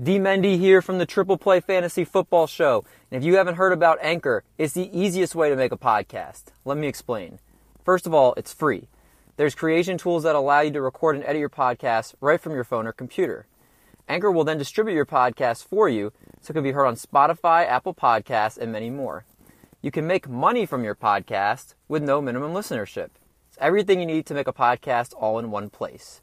D. Mendy here from the Triple Play Fantasy Football Show. And if you haven't heard about Anchor, it's the easiest way to make a podcast. Let me explain. First of all, it's free. There's creation tools that allow you to record and edit your podcast right from your phone or computer. Anchor will then distribute your podcast for you so it can be heard on Spotify, Apple Podcasts, and many more. You can make money from your podcast with no minimum listenership. It's everything you need to make a podcast all in one place.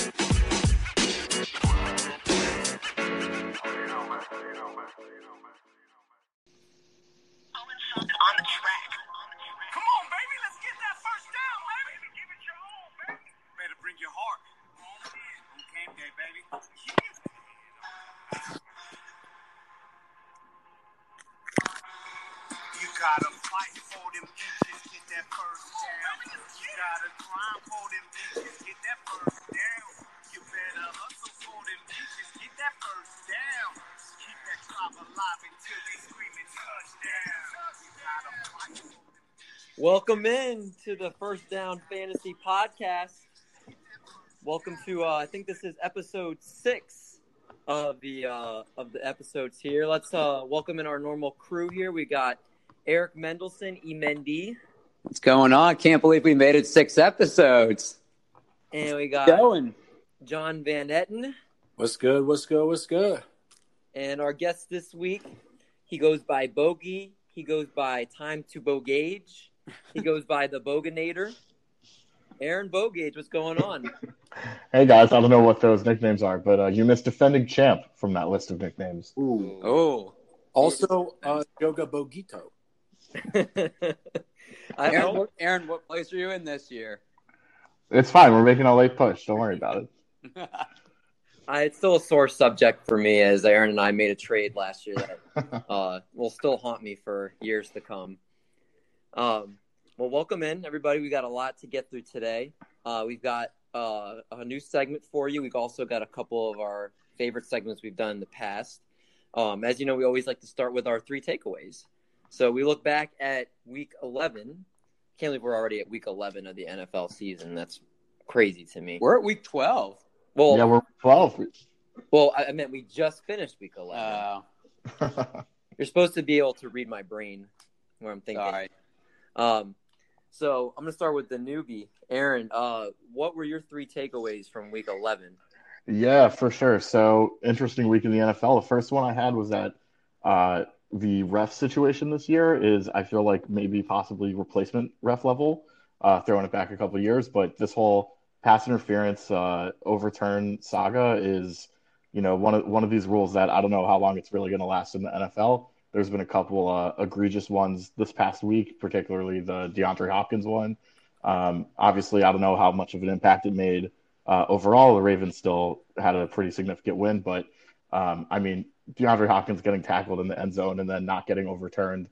For them inches, get that first down. You gotta grind for them inches, get that first down. You better hustle for them inches, get that first down. Keep that alive until they screaming touchdown. You gotta fight for. Welcome in to the First Down Fantasy Podcast. Welcome to uh, I think this is episode six of the uh, of the episodes here. Let's uh, welcome in our normal crew here. We got Eric Mendelson, E. Mendy, What's going on? Can't believe we made it six episodes. and we got Going. John Van Etten. What's good? What's good? What's good? And our guest this week, he goes by Bogey. He goes by Time to Bogage. He goes by the Boganator. Aaron Bogage, what's going on? Hey guys, I don't know what those nicknames are, but uh, you missed defending champ from that list of nicknames. Ooh. Oh, Also, uh, Yoga Bogito. I Aaron, what, Aaron, what place are you in this year? It's fine. We're making a late push. Don't worry about it. I, it's still a sore subject for me as Aaron and I made a trade last year that uh, will still haunt me for years to come. Um, well, welcome in, everybody. We got a lot to get through today. Uh, we've got uh, a new segment for you. We've also got a couple of our favorite segments we've done in the past. Um, as you know, we always like to start with our three takeaways. So we look back at week 11. Can't believe we're already at week 11 of the NFL season. That's crazy to me. We're at week 12. Well, yeah, we're twelve. well, I I meant we just finished week 11. Uh, You're supposed to be able to read my brain where I'm thinking. all right. Um, so I'm gonna start with the newbie, Aaron. Uh, what were your three takeaways from Week 11? yeah, for sure. So interesting week in the NFL. The first one I had was that uh, the ref situation this year is I feel like maybe possibly replacement ref level, uh, throwing it back a couple years. But this whole pass interference uh, overturn saga is, you know, one of one of these rules that I don't know how long it's really going to last in the NFL. There's been a couple uh, egregious ones this past week, particularly the DeAndre Hopkins one. Um, obviously, I don't know how much of an impact it made uh, overall. The Ravens still had a pretty significant win, but um, I mean, DeAndre Hopkins getting tackled in the end zone and then not getting overturned.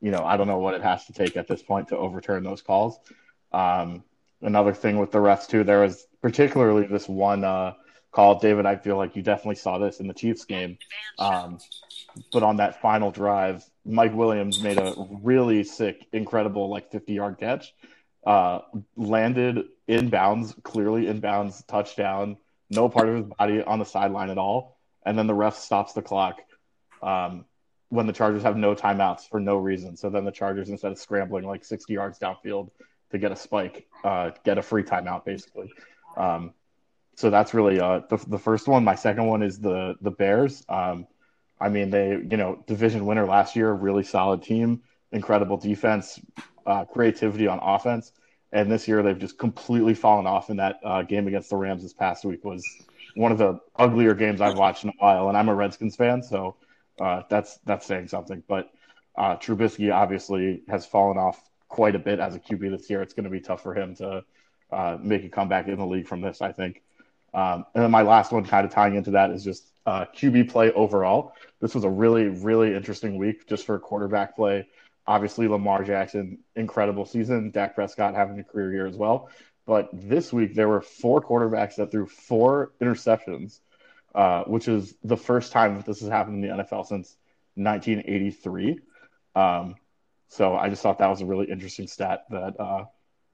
You know, I don't know what it has to take at this point to overturn those calls. Um, another thing with the refs too, there was particularly this one uh, call, David. I feel like you definitely saw this in the Chiefs game. Um, but on that final drive, Mike Williams made a really sick, incredible, like 50 yard catch. Uh, landed inbounds, clearly inbounds, touchdown, no part of his body on the sideline at all. And then the ref stops the clock um, when the Chargers have no timeouts for no reason. So then the Chargers, instead of scrambling like 60 yards downfield to get a spike, uh, get a free timeout, basically. Um, so that's really uh, the, the first one. My second one is the the Bears. Um, I mean, they, you know, division winner last year, really solid team, incredible defense, uh, creativity on offense. And this year, they've just completely fallen off in that uh, game against the Rams this past week was one of the uglier games I've watched in a while. And I'm a Redskins fan, so uh, that's that's saying something. But uh, Trubisky obviously has fallen off quite a bit as a QB this year. It's going to be tough for him to uh, make a comeback in the league from this, I think. Um, and then my last one, kind of tying into that, is just uh, QB play overall. This was a really, really interesting week just for quarterback play. Obviously, Lamar Jackson, incredible season. Dak Prescott having a career year as well. But this week, there were four quarterbacks that threw four interceptions, uh, which is the first time that this has happened in the NFL since 1983. Um, so I just thought that was a really interesting stat that uh,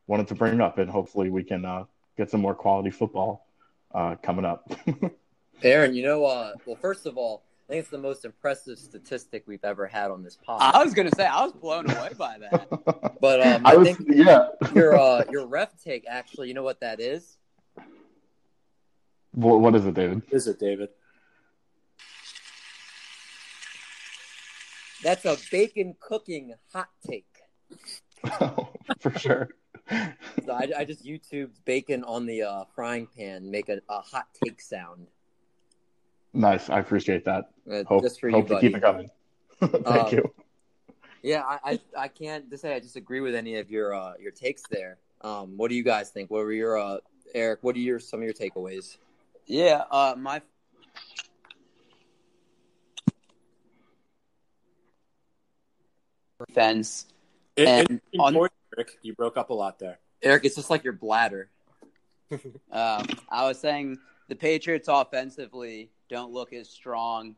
wanted to bring up, and hopefully we can uh, get some more quality football uh, coming up. Aaron, you know, uh, well, first of all, I think it's the most impressive statistic we've ever had on this pod. I was gonna say I was blown away by that. but um, I, I was, think yeah. your uh, your ref take actually, you know what that is? What, what is it, David? Is it, David? That's a bacon cooking hot take. For sure. So I, I just YouTubed bacon on the uh, frying pan make a, a hot take sound. Nice. I appreciate that. Uh, Hope, just for you, hope to buddy. keep it coming. Thank Um, you. Yeah, I, I I can't just say I disagree with any of your uh, your takes there. Um, what do you guys think? What were your uh, Eric? What are your some of your takeaways? Yeah, uh, my fence. It, And it, on- on, Rick, you broke up a lot there. Eric, it's just like your bladder. Uh, I was saying the Patriots offensively don't look as strong.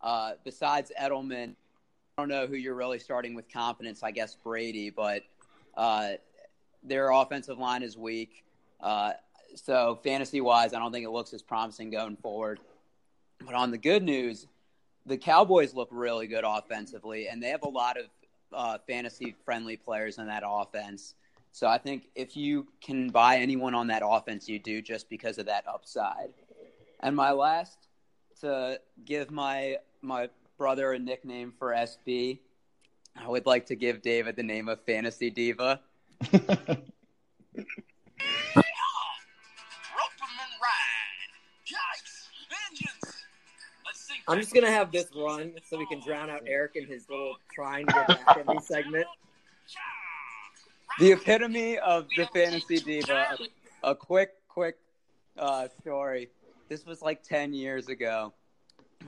Uh, besides Edelman, I don't know who you're really starting with confidence. I guess Brady, but uh, their offensive line is weak. Uh, so fantasy wise, I don't think it looks as promising going forward. But on the good news, the Cowboys look really good offensively, and they have a lot of uh, fantasy friendly players in that offense. So I think if you can buy anyone on that offense, you do just because of that upside. And my last to give my my brother a nickname for SB, I would like to give David the name of Fantasy Diva. Ropeman ride. Yikes. Vengeance. Let's sing. I'm just gonna have this run so we can drown out Eric in his little trying to get back at me segment. The epitome of the Fantasy Diva. A, a quick, quick uh, story. This was like 10 years ago.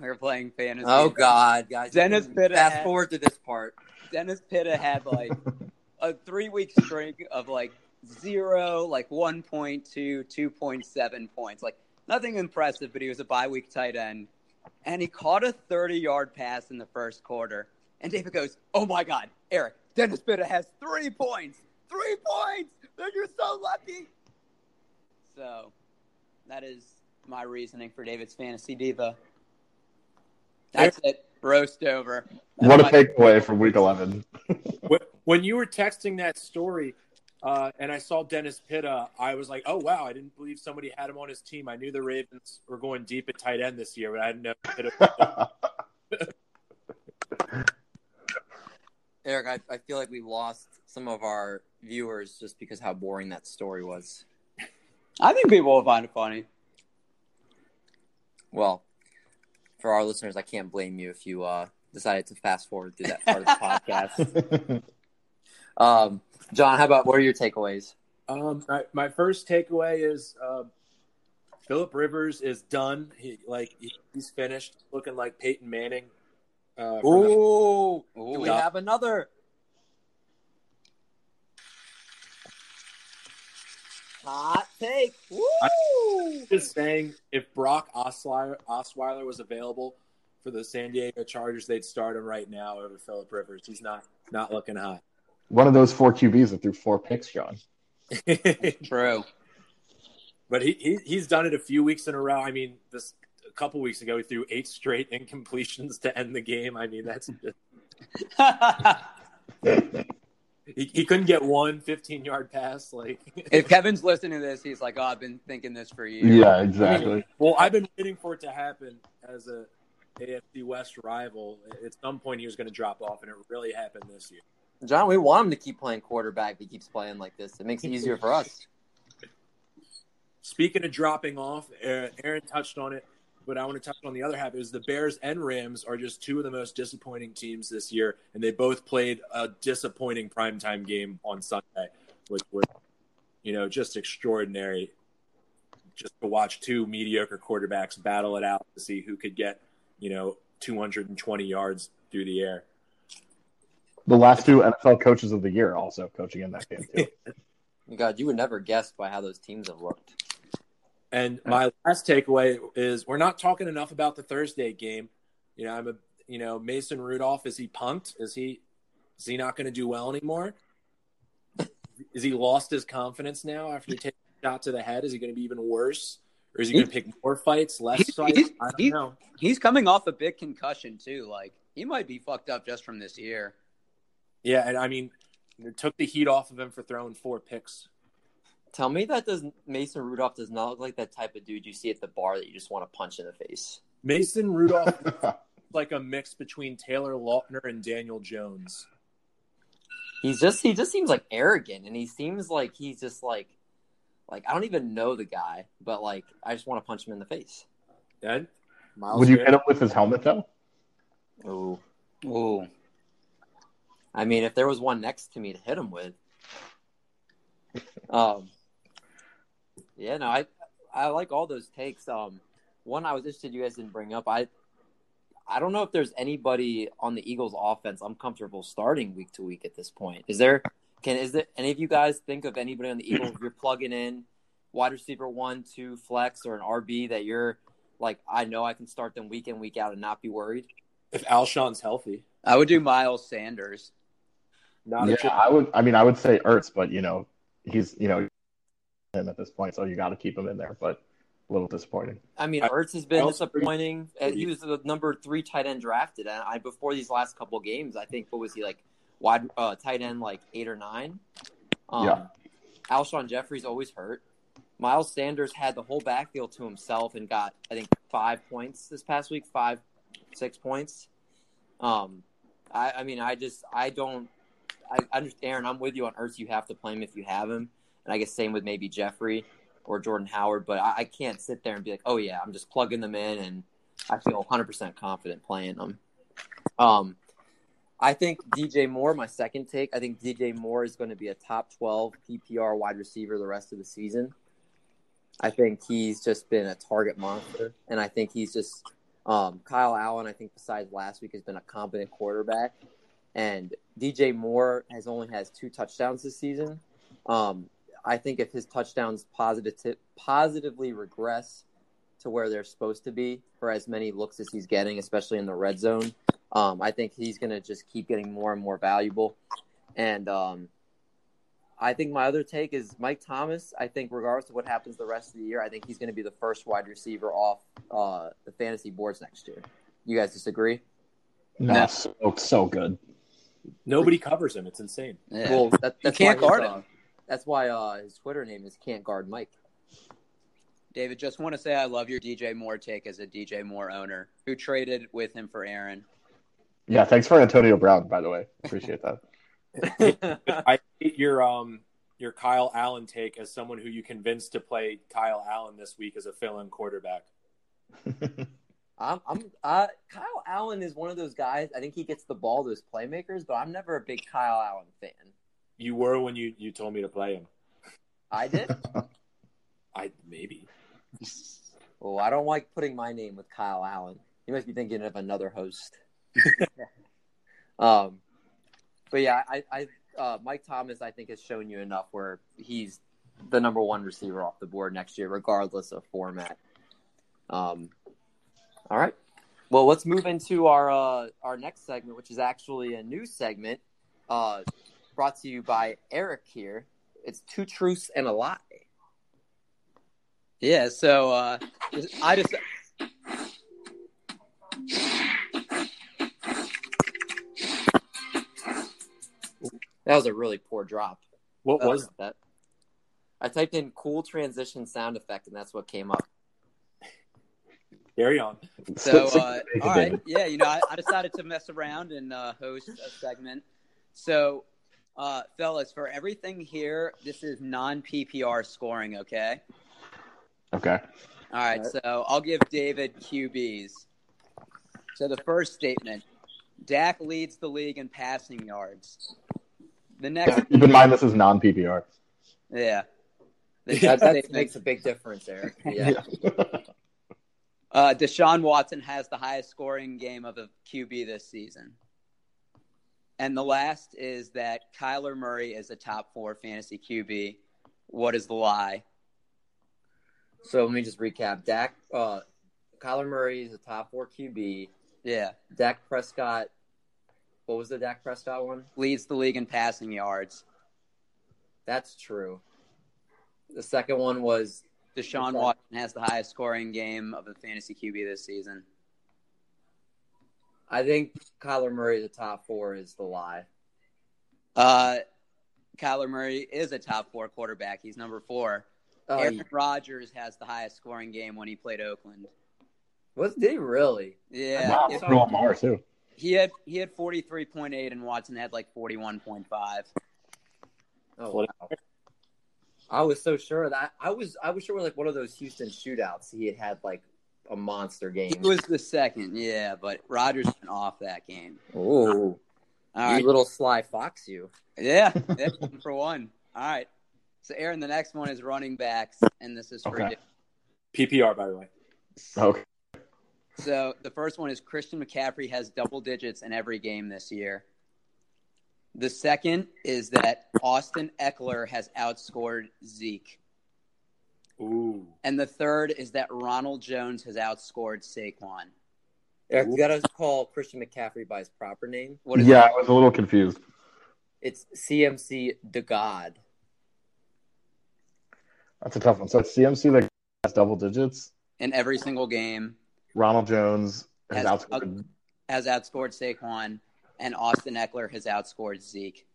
We were playing Fantasy. Oh God, guys! Dennis Pitta Fast had- forward to this part. Dennis Pitta had like a three week streak of like zero, like 1.2, 2.7 points. Like nothing impressive, but he was a bye week tight end. And he caught a 30 yard pass in the first quarter. And David goes, Oh my God, Eric, Dennis Pitta has three points. Three points. You're so lucky. So that is my reasoning for David's fantasy diva. That's it. Roast over. That's what a takeaway from week 11. When- When you were texting that story, uh, and I saw Dennis Pitta, I was like, "Oh wow!" I didn't believe somebody had him on his team. I knew the Ravens were going deep at tight end this year, but I didn't know Pitta. Eric, I, I feel like we lost some of our viewers just because how boring that story was. I think people will find it funny. Well, for our listeners, I can't blame you if you uh, decided to fast forward through that part of the podcast. Um, John, how about what are your takeaways? Um, my, my first takeaway is uh, Philip Rivers is done. He like he, he's finished, looking like Peyton Manning. Uh, from the- Ooh, do we Yeah. have another? Hot take. Woo! just saying, if Brock Osweiler, Osweiler was available for the San Diego Chargers, they'd start him right now over Philip Rivers. He's not not looking hot. One of those four QBs that threw four picks, John. True. but he, he he's done it a few weeks in a row. I mean, this a couple weeks ago he threw eight straight incompletions to end the game. I mean, that's he, he couldn't get one 15 yard pass. Like, if Kevin's listening to this, he's like, "Oh, I've been thinking this for years." Yeah, exactly. well, I've been waiting for it to happen as a AFC West rival. At some point, he was going to drop off, and it really happened this year. John, we want him to keep playing quarterback, but he keeps playing like this. It makes it easier for us. Speaking of dropping off, Aaron touched on it, but I want to touch on the other half. Is the Bears and Rams are just two of the most disappointing teams this year, and they both played a disappointing primetime game on Sunday, which was, you know, just extraordinary. Just to watch two mediocre quarterbacks battle it out to see who could get, you know, 220 yards through the air. The last two NFL coaches of the year also coaching in that game too. God, you would never guess by how those teams have looked. And my last takeaway is we're not talking enough about the Thursday game. You know, I'm a you know Mason Rudolph. Is he punked? Is he is he not going to do well anymore? is he lost his confidence now after he takes a shot to the head? Is he going to be even worse, or is he going to pick more fights, less He's- fights? he's- I don't he's- know. He's coming off a big concussion too. Like he might be fucked up just from this year. Yeah, and I mean, it took the heat off of him for throwing four picks. Tell me that does Mason Rudolph does not look like that type of dude you see at the bar that you just want to punch in the face. Mason Rudolph like a mix between Taylor Lautner and Daniel Jones. He's just he just seems like arrogant and he seems like he's just like like I don't even know the guy, but like I just want to punch him in the face. Ed, Miles Would you hit him with his helmet though? Ooh. Ooh. I mean, if there was one next to me to hit him with. Um Yeah, no, I I like all those takes. Um one I was interested you guys didn't bring up. I I don't know if there's anybody on the Eagles offense I'm comfortable starting week to week at this point. Is there can is there any of you guys think of anybody on the Eagles you're plugging in wide receiver one, two, flex, or an RB that you're like, I know I can start them week in, week out and not be worried? If Alshon's healthy, I would do Miles Sanders. not yeah, a. I would. I mean, I would say Ertz, but you know, he's you know him at this point, so you got to keep him in there. But a little disappointing. I mean, I- Ertz has been disappointing. Uh, He was the number three tight end drafted, and I before these last couple games, I think what was he like wide uh, tight end like eight or nine. Um, Yeah. Alshon Jeffery's always hurt. Miles Sanders had the whole backfield to himself and got I think five points this past week, five, six points. Um, I, I mean, I just I don't. I I understand, Aaron. I'm with you on Ertz. You have to play him if you have him, and I guess same with maybe Jeffery or Jordan Howard. But I, I can't sit there and be like, oh yeah, I'm just plugging them in, and I feel 100 percent confident playing them. Um, I think DJ Moore, my second take. I think DJ Moore is going to be a top 12 PPR wide receiver the rest of the season. I think he's just been a target monster, and I think he's just um, Kyle Allen. I think besides last week has been a competent quarterback, and DJ Moore has only has two touchdowns this season. Um, I think if his touchdowns positive positively regress to where they're supposed to be for as many looks as he's getting, especially in the red zone, um, I think he's going to just keep getting more and more valuable. And um, I think my other take is Mike Thomas. I think regardless of what happens the rest of the year, I think he's going to be the first wide receiver off uh, the fantasy boards next year. You guys disagree? No, No. so, so good. Nobody covers him. It's insane. Yeah. Well, that, that's can't guard him. That's why uh, his Twitter name is Can't Guard Mike. David, just want to say I love your DJ Moore take as a DJ Moore owner who traded with him for Aaron. Yeah, thanks for Antonio Brown, by the way. Appreciate that. I hate your um your Kyle Allen take as someone who you convinced to play Kyle Allen this week as a fill-in quarterback. I'm, I'm uh, Kyle Allen is one of those guys. I think he gets the ball to his playmakers, but I'm never a big Kyle Allen fan. You were when you you told me to play him. I did. I maybe. oh, I don't like putting my name with Kyle Allen. You must be thinking of another host. um, but yeah, I, I uh, Mike Thomas, I think has shown you enough where he's the number one receiver off the board next year, regardless of format. Um, all right. Well, let's move into our uh, our next segment, which is actually a new segment, uh, brought to you by Eric here. It's two truths and a lie. Yeah, so uh, I just That was a really poor drop. What Uh, was that? I typed in cool transition sound effect, and that's what came up. carry on? So, uh, all right, yeah, you know, I, I decided to mess around and uh, host a segment. So, uh, fellas, for everything here, this is non PPR scoring, okay? Okay. All right, All right. so I'll give David QBs. So the first statement Dak leads the league in passing yards. The next, Keep in mind this is non PPR. yeah. That, that makes a big difference, Eric. Yeah. uh, Deshaun Watson has the highest scoring game of a QB this season. And the last is that Kyler Murray is a top four fantasy QB. What is the lie? So let me just recap. Dak, uh, Kyler Murray is a top four QB. Yeah. Dak Prescott. What was the Dak Prescott one? Leads the league in passing yards. That's true. The second one was Deshaun Watson has the highest scoring game of the fantasy QB this season. I think Kyler Murray, the top four, is the lie. Uh, Kyler Murray is a top four quarterback. He's number four. Oh, Aaron Rodgers has the highest scoring game when he played Oakland. was did he really? Yeah, Wow, if- Bruno Mars too. he had he had forty three point eight, and Watson had like forty one point five. Oh wow. I was so sure that I was I was sure like one of those Houston shootouts he had had like a monster game. He was the second, yeah, but Rodgers went off that game. Oh, All you little sly fox, you. yeah, yeah, one for one. All right, so Aaron, the next one is running backs, and this is for Okay. you. PPR, by the way. Okay. So the first one is Christian McCaffrey has double digits in every game this year. The second is that Austin Ekeler has outscored Zeke. Ooh. And the third is that Ronald Jones has outscored Saquon. Eric, you gotta call Christian McCaffrey by his proper name. What is Yeah, I was a little confused. It's CMC the God. That's a tough one. So it's CMC that has double digits. in every single game Ronald Jones has Has- outscored. has outscored Saquon, and Austin Ekeler has outscored Zeke.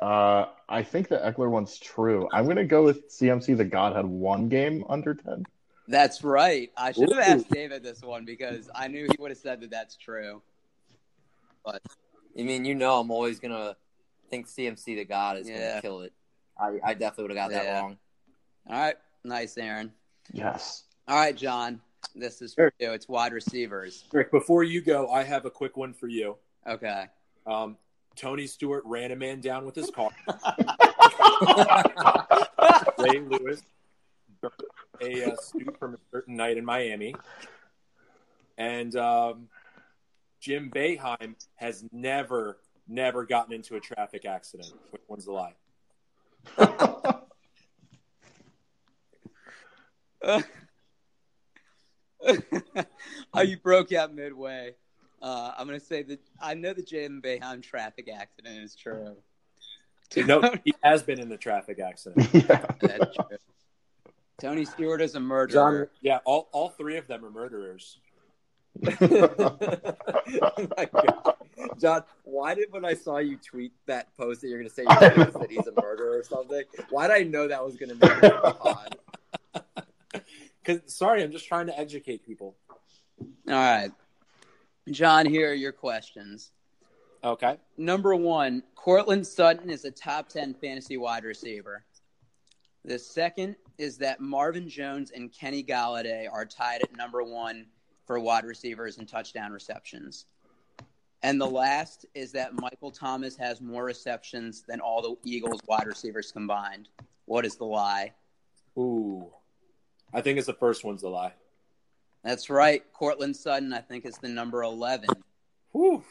Uh, I think the Ekeler one's true. I'm gonna go with CMC. The God had one game under ten. That's right. I should have Ooh. asked David this one because I knew he would have said that that's true. But I mean, you know, I'm always gonna think CMC the God is Yeah. gonna kill it. I, I definitely would have got that Yeah. wrong. all right, nice, Aaron. Yes. All right, John. This is for you. It's wide receivers. Rick, before you go, I have a quick one for you. Okay. Um, Tony Stewart ran a man down with his car. Ray Lewis a uh, suit from a certain night in Miami, and um, Jim Boeheim has never, never gotten into a traffic accident. Which one's the lie? oh, you broke out midway. Uh, I'm gonna say that I know the Jim Boeheim traffic accident is true. No, he has been in a traffic accident. yeah. That's true. Tony Stewart is a John, murderer. Yeah, all, all three of them are murderers. oh my God. John, why did when I saw you tweet that post that you're gonna say you're gonna that he's a murderer or something? Why did I know that was gonna be it on? Cause sorry, I'm just trying to educate people. All right, John. Here are your questions. Okay. Number one, Courtland Sutton is a top 10 fantasy wide receiver. The second is that Marvin Jones and Kenny Golladay are tied at number one for wide receivers and touchdown receptions. And the last is that Michael Thomas has more receptions than all the Eagles wide receivers combined. What is the lie? Ooh. I think it's the first one's the lie. That's right. Courtland Sutton, I think, is the number 11. Whew.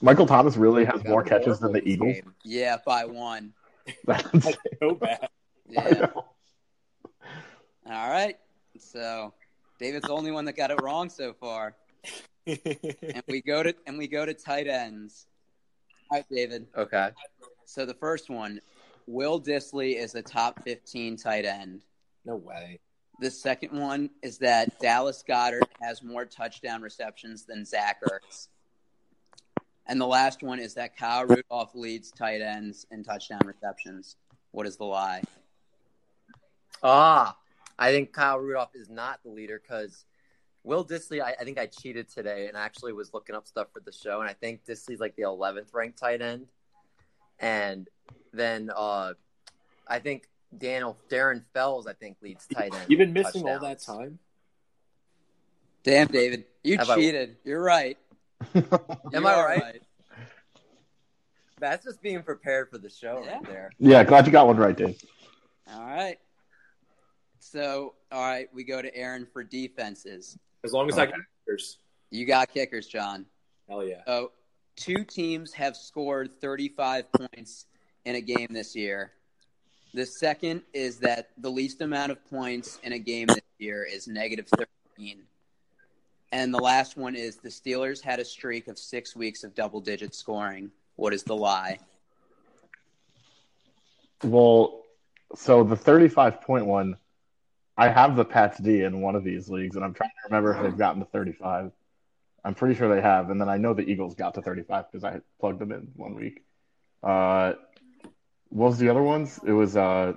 Michael Thomas really has more catches than the Eagles. game. Yeah, by one. That's, That's so bad. Yeah. All right. So David's the only one that got it wrong so far. And we go to and we go to tight ends. All right, David. Okay. So the first one, Will Dissly is a top 15 tight end. no way. The second one is that Dallas Goedert has more touchdown receptions than Zach Ertz. And the last one is that Kyle Rudolph leads tight ends in touchdown receptions. What is the lie? Ah, I think Kyle Rudolph is not the leader because Will Dissly. I, I think I cheated today and actually was looking up stuff for the show, and I think Dissly's like the 11th ranked tight end, and then uh, I think Daniel Darren Fells I think leads tight end. You've been missing all that time. Damn, David. You Have I- cheated. You're right. Am You I are right? That's just being prepared for the show Yeah. right there. yeah, glad you got one right, Dave. All right. So, all right, we go to Aaron for defenses. As long as I got kickers. You got kickers, John. Hell yeah. So, two teams have scored 35 points in a game this year. The second is that the least amount of points in a game this year is negative 13. And the last one is the Steelers had a streak of six weeks of double digit scoring. What is the lie? Well, so the 35 point one, I have the Pats D in one of these leagues, and I'm trying to remember if they've gotten to 35. I'm pretty sure they have, and then I know the Eagles got to 35 because I plugged them in one week. Uh, what was the other ones? It was uh,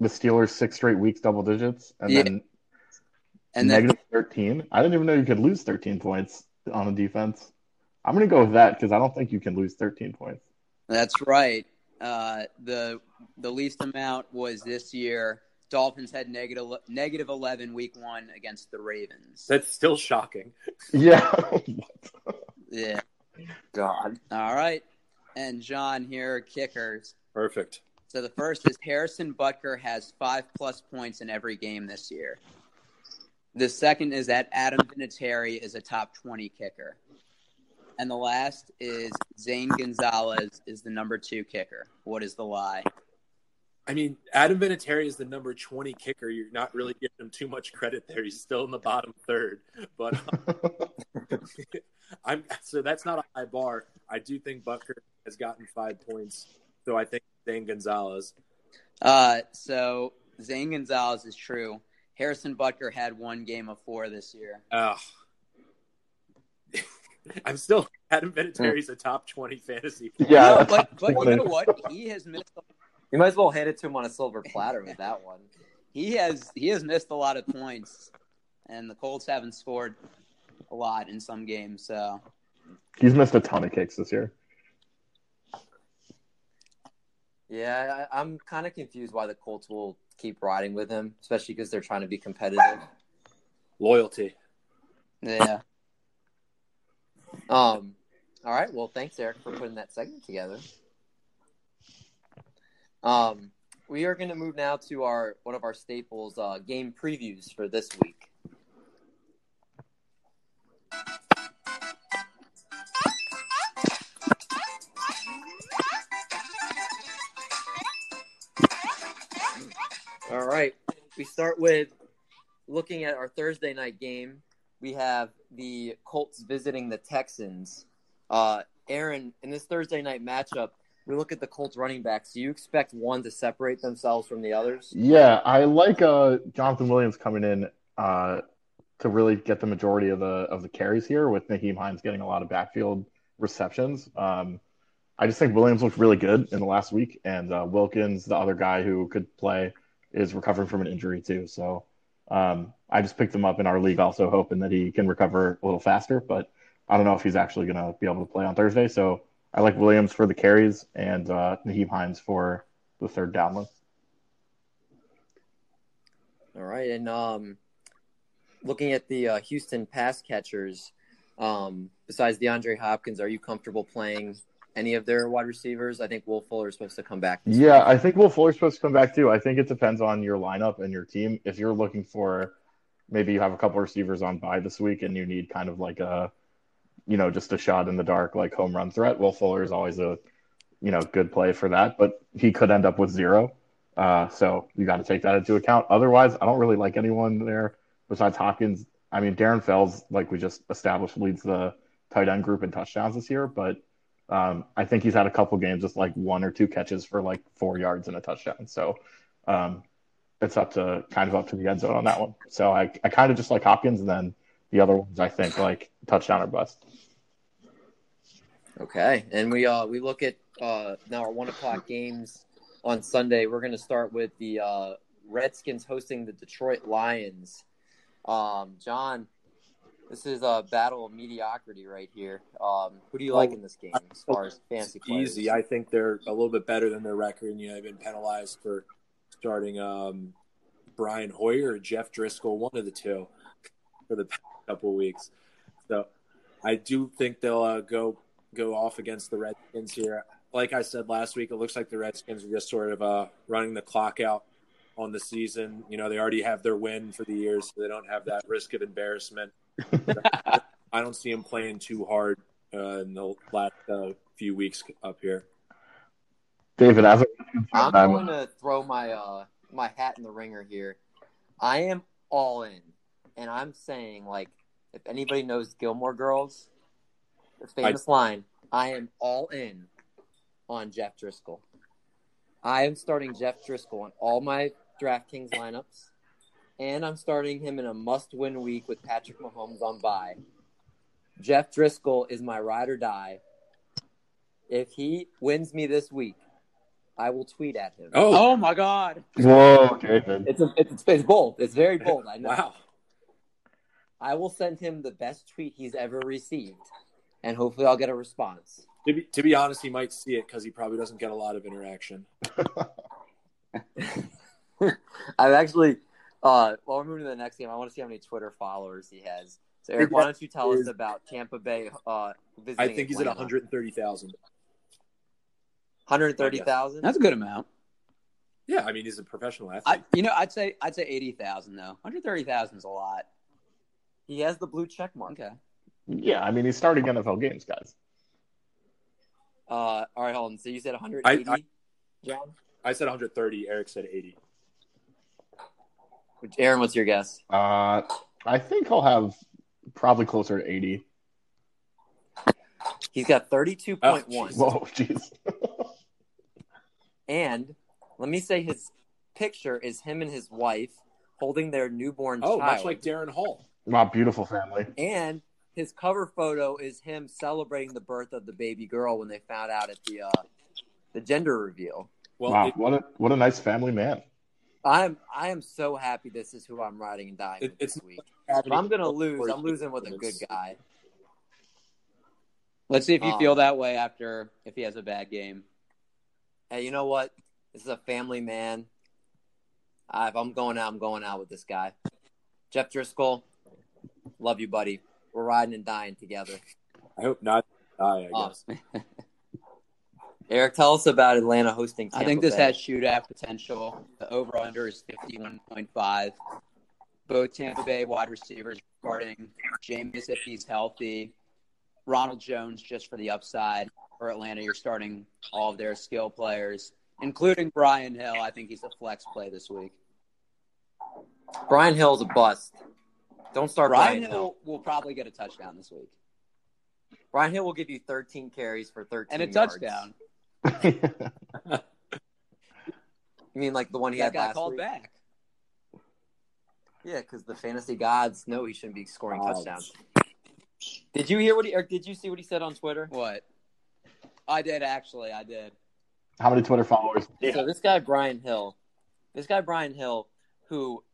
the Steelers six straight weeks double digits, and Yeah. then And then negative 13. I didn't even know you could lose 13 points on a defense. I'm gonna go with that because I don't think you can lose 13 points. That's right. Uh, the the least amount was this year. Dolphins had negative negative eleven week one against the Ravens. That's still shocking. Yeah. Yeah. God. All right. And John here kickers. Perfect. So the first is Harrison Butker has five plus points in every game this year. The second is that Adam Vinatieri is a top twenty kicker. And the last is Zane Gonzalez is the number two kicker. What is the lie? I mean, Adam Vinatieri is the number 20 kicker. You're not really giving him too much credit there. He's still in the bottom third. But um, I'm so that's not a high bar. I do think Butker has gotten five points. So I think Zane Gonzalez. Uh, so Zane Gonzalez is true. Harrison Butker had one game of four this year. Ugh. I'm still Adam Vinatieri's a top 20 fantasy. player. Yeah, No, that's but but you know what? He has missed. You might as well hand it to him on a silver platter with that one. He has he has missed a lot of points, and the Colts haven't scored a lot in some games. So He's missed a ton of kicks this year. Yeah, I, I'm kind of confused why the Colts will keep riding with him, especially because they're trying to be competitive. Loyalty. yeah, Um, all right. Well, thanks, Eric, for putting that segment together. Um, we are going to move now to our one of our staples, uh, game previews for this week. All right. We start with looking at our Thursday night game. We have the Colts visiting the Texans. Uh, Aaron, in this Thursday night matchup, we look at the Colts running backs. Do you expect one to separate themselves from the others? Yeah, I like uh, Jonathan Williams coming in uh, to really get the majority of the of the carries here, with Nyheim Hines getting a lot of backfield receptions. Um, I just think Williams looked really good in the last week, and uh, Wilkins, the other guy who could play, is recovering from an injury too. So um, I just picked him up in our league, also hoping that he can recover a little faster. But I don't know if he's actually going to be able to play on Thursday. So I like Williams for the carries and uh, Nyheim Hines for the third down. All right, and um, looking at the uh, Houston pass catchers, um, besides DeAndre Hopkins, are you comfortable playing any of their wide receivers? I think Will Fuller is supposed to come back. Yeah, week. I think Will Fuller's supposed to come back too. I think it depends on your lineup and your team. If you're looking for maybe you have a couple receivers on bye this week and you need kind of like a you know, just a shot in the dark like home run threat, Will Fuller is always a you know, good play for that, but he could end up with zero. Uh, so you got to take that into account. Otherwise, I don't really like anyone there besides Hopkins. I mean, Darren Fells, like we just established, leads the tight end group in touchdowns this year, but um, I think he's had a couple games with like one or two catches for like four yards and a touchdown. So um, it's up to kind of up to the end zone on that one. So I, I kind of just like Hopkins, and then the other ones I think like touchdown or bust. Okay, and we uh we look at uh now our one o'clock games on Sunday. We're going to start with the uh, Redskins hosting the Detroit Lions. Um, John, this is a battle of mediocrity right here. Um, who do you like in this game as far as fantasy players? Easy. I think they're a little bit better than their record. And you know, they've been penalized for starting um, Brian Hoyer or Jeff Driskel, one of the two, for the past couple of weeks. So I do think they'll uh, go go off against the Redskins here. Like I said last week, it looks like the Redskins are just sort of uh, running the clock out on the season. You know, they already have their win for the year, so they don't have that risk of embarrassment. I don't see him playing too hard uh, in the last uh, few weeks up here. David, as a I'm I'm- going to throw my uh my hat in the ringer here. I am all in, and I'm saying like if anybody knows Gilmore Girls, the famous line, I am all in on Jeff Driskel. I am starting Jeff Driskel on all my DraftKings lineups, and I'm starting him in a must-win week with Patrick Mahomes on bye. Jeff Driskel is my ride or die. If he wins me this week, I will tweet at him. Oh, Oh my God! Whoa, David. It's, a, it's it's bold. It's very bold. I know. wow. I will send him the best tweet he's ever received, and hopefully I'll get a response. To be, to be honest, he might see it because he probably doesn't get a lot of interaction. I've actually, uh, while we're moving to the next game, I want to see how many Twitter followers he has. So, Eric, why don't you tell us about Tampa Bay? Uh, visiting I think he's at 130,000. 130,000? That's a good amount. Yeah, I mean, he's a professional athlete. I, you know, I'd say I'd say eighty thousand though. Hundred thirty thousand is a lot. He has the blue check mark. Okay. Yeah, I mean, he's starting NFL games, guys. Uh, all right, hold on. So you said 180, I- John? I said 130. Eric said 80. Which, Aaron, what's your guess? Uh, I think I'll have probably closer to 80. He's got 32.1. Oh, Whoa, jeez. and let me say his picture is him and his wife holding their newborn child. Oh, child. much like Darren Hall. wow, beautiful family. And his cover photo is him celebrating the birth of the baby girl when they found out at the uh, the gender reveal. Well, wow, it- what a what a nice family man. I'm I am so happy this is who I'm riding and dying It- with this week. If I'm gonna lose, I'm losing with a good guy. Let's see if you Um, feel that way after if he has a bad game. Hey, you know what? This is a family man. Uh, if I'm going out, I'm going out with this guy. Jeff Driskel, love you, buddy. We're riding and dying together. I hope not. die, I guess. Eric, tell us about Atlanta hosting. Tampa I think this Bay. has shootout potential. The over under is fifty one point five. Both Tampa Bay wide receivers starting. Jameis if he's healthy. Ronald Jones just for the upside. For Atlanta, you're starting all of their skill players, including Brian Hill. I think he's a flex play this week. Brian Hill's a bust. Don't start Brian Brian, Hill will probably get a touchdown this week Brian Hill will give you 13 carries for 13 and a yards. touchdown. You mean like the one he that had guy last called week? back. Yeah, because the fantasy gods know he shouldn't be scoring Oh. touchdowns. Did you hear what he? Or did you see what he said on Twitter? What? I did actually. I did. How many Twitter followers? So this guy Brian Hill, this guy Brian Hill, who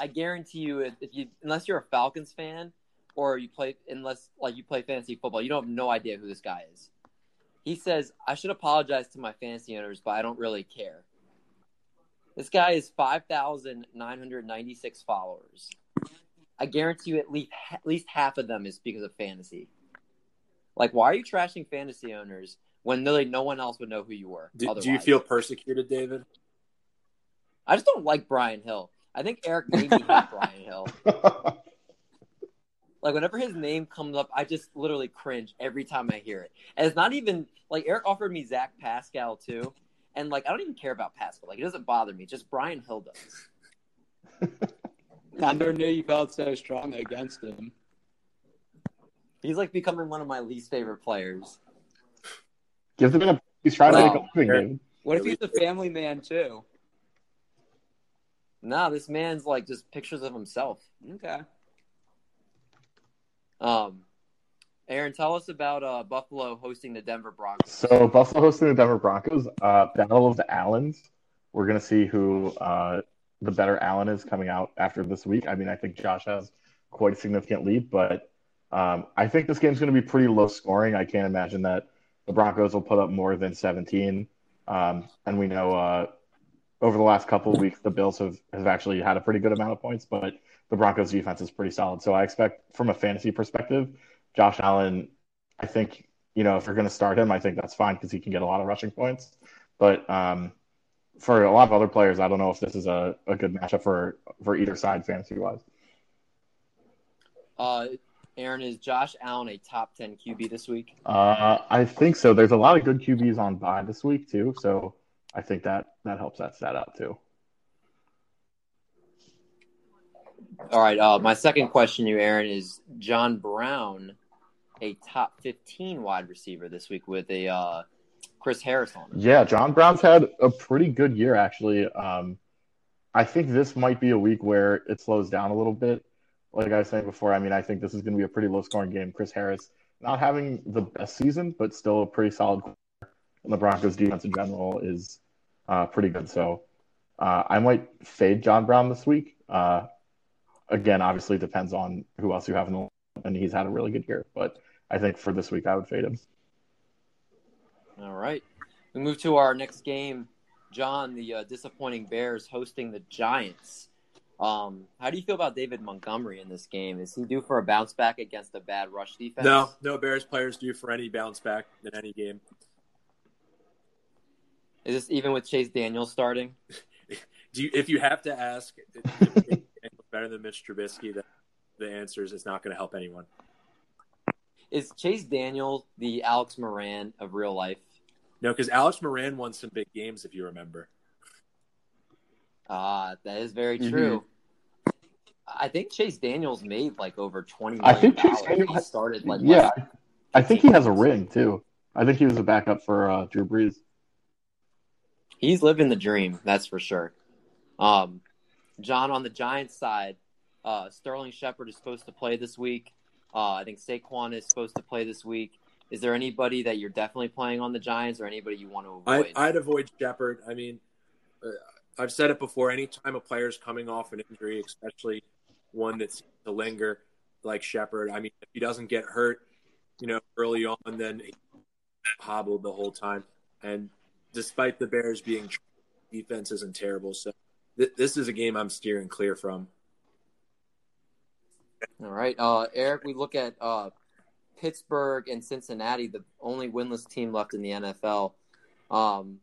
I guarantee you, if if you unless you're a Falcons fan or you play unless like you play fantasy football, you don't have no idea who this guy is. He says I should apologize to my fantasy owners, but I don't really care. This guy is five thousand nine hundred ninety six followers. I guarantee you, at least at least half of them is because of fantasy. Like, why are you trashing fantasy owners when literally no one else would know who you were? Do, do you feel persecuted, David? I just don't like Brian Hill. I think Eric made me hate Brian Hill. Like whenever his name comes up, I just literally cringe every time I hear it. And it's not even like Eric offered me Zach Pascal too, and like I don't even care about Pascal. Like it doesn't bother me. Just Brian Hill does. I never knew you felt so strongly against him. He's like becoming one of my least favorite players. Give the man a. He's trying to make a living, David. What if he's a family man too? Nah, this man's like just pictures of himself. Okay. Um, Aaron, tell us about uh, Buffalo hosting the Denver Broncos. So Buffalo hosting the Denver Broncos. Uh, Battle of the Allens. We're gonna see who uh, the better Allen is coming out after this week. I mean, I think Josh has quite a significant lead, but um, I think this game's gonna be pretty low scoring. I can't imagine that the Broncos will put up more than 17. Um, and we know uh, over the last couple of weeks, the Bills have, have actually had a pretty good amount of points, but the Broncos defense is pretty solid. So I expect from a fantasy perspective, Josh Allen, I think, you know, if you're going to start him, I think that's fine because he can get a lot of rushing points. But um, for a lot of other players, I don't know if this is a, a good matchup for, for either side fantasy wise. Uh, Aaron, is Josh Allen a top 10 QB this week? Uh, I think so. There's a lot of good QBs on bye this week too, so I think that that helps that stat out too. All right. Uh, my second question, to you, Aaron, is John Brown a top 15 wide receiver this week with a uh, Chris Harris on him. Yeah, John Brown's had a pretty good year actually. Um, I think this might be a week where it slows down a little bit. Like I was saying before, I mean, I think this is going to be a pretty low scoring game. Chris Harris not having the best season, but still a pretty solid. quarter. And the Broncos defense in general is uh, pretty good. So uh, I might fade John Brown this week. Uh, again, obviously, depends on who else you have in the and he's had a really good year. But I think for this week, I would fade him. All right. We move to our next game. John, the uh, disappointing Bears hosting the Giants. Um, how do you feel about David Montgomery in this game? Is he due for a bounce back against a bad rush defense? No, no Bears players due for any bounce back in any game. Is this even with Chase Daniels starting? Do you, if you have to ask, better than Mitch Trubisky, the, the answer is it's not going to help anyone. Is Chase Daniel the Alex Moran of real life? No, because Alex Moran won some big games, if you remember. Ah, that is very true. I think Chase Daniels made like over twenty. I think Chase. Daniels He has- started like yeah, what, I think he has a ring too. I think he was a backup for uh, Drew Brees. he's living the dream. That's for sure. Um, John on the Giants side, uh, Sterling Shepard is supposed to play this week. Uh, I think Saquon is supposed to play this week. Is there anybody that you're definitely playing on the Giants, or anybody you want to avoid? I, I'd avoid Shepard. I mean, uh, I've said it before. Anytime a player is coming off an injury, especially one that's to linger like Shepard, I mean, if he doesn't get hurt, you know, early on, then he hobbled the whole time. And despite the Bears being defense isn't terrible, so th- this is a game I'm steering clear from. All right, uh, Eric. We look at uh, Pittsburgh and Cincinnati, the only winless team left in the NFL. Um,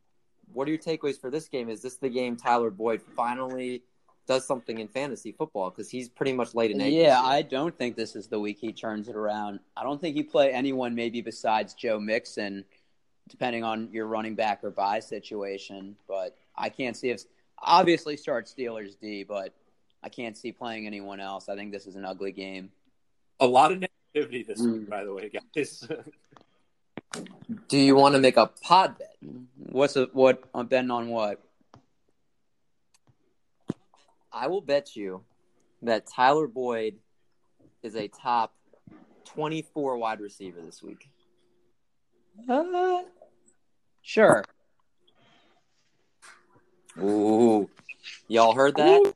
what are your takeaways for this game? Is this the game Tyler Boyd finally does something in fantasy football? Because he's pretty much laid an egg. Yeah. I don't think this is the week he turns it around. I don't think you play anyone maybe besides Joe Mixon, depending on your running back or buy situation. But I can't see if obviously start Steelers D, but I can't see playing anyone else. I think this is an ugly game. A lot of negativity this Mm. week, by the way, guys. Do you want to make a pod bet? What's a, what I'm betting on what? I will bet you that Tyler Boyd is a top twenty-four wide receiver this week. Uh, sure. Ooh, y'all heard that?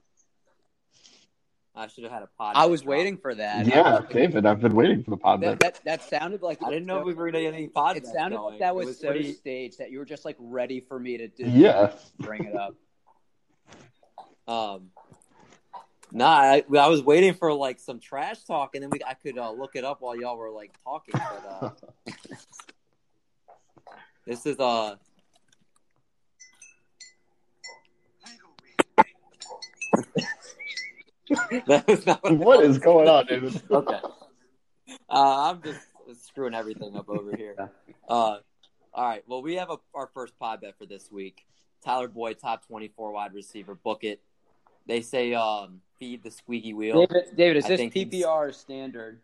I should have had a pod. I was drop. waiting for that. Yeah, David, I've been waiting for the pod. That, that, that sounded like I didn't know if we were gonna get any pod. It sounded going. like that It was, so pretty- staged that you were just like ready for me to do, Yeah. bring it up. Um, nah, I, I was waiting for like some trash talk, and then we I could uh, look it up while y'all were like talking. But uh, this is uh, that was not what is going on, dude? okay. Uh, I'm just screwing everything up over here. Uh, all right. Well, we have a, our first pod bet for this week. Tyler Boyd, top 24 wide receiver. Book it. They say um, feed the squeaky wheel. David, David, is I this think PPR standard?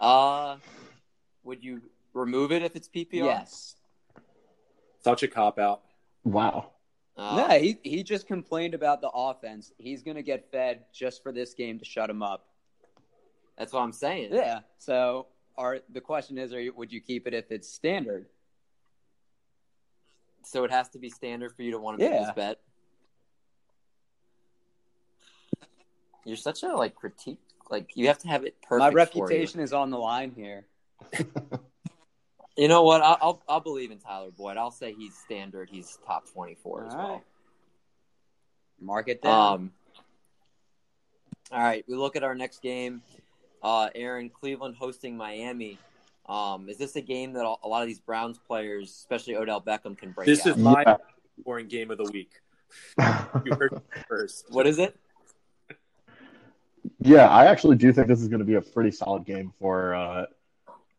Uh, would you remove it if it's PPR? Yes. Such a cop out. Wow. Uh, no, he he just complained about the offense. He's gonna get fed just for this game to shut him up. That's what I'm saying. Yeah. So, are the question is, are you, would you keep it if it's standard? So it has to be standard for you to want to make this bet. You're such a like critique. Like you have to have it perfect. My for you. reputation is on the line here. You know what? I'll, I'll I'll believe in Tyler Boyd. I'll say he's standard. He's top twenty four as All well. right. Mark it down. Um. All right, we look at our next game. Uh, Aaron, Cleveland hosting Miami. Um, is this a game that a lot of these Browns players, especially Odell Beckham, can break This out? is my Yeah. boring game of the week. You heard first. What is it? Yeah, I actually do think this is going to be a pretty solid game for uh,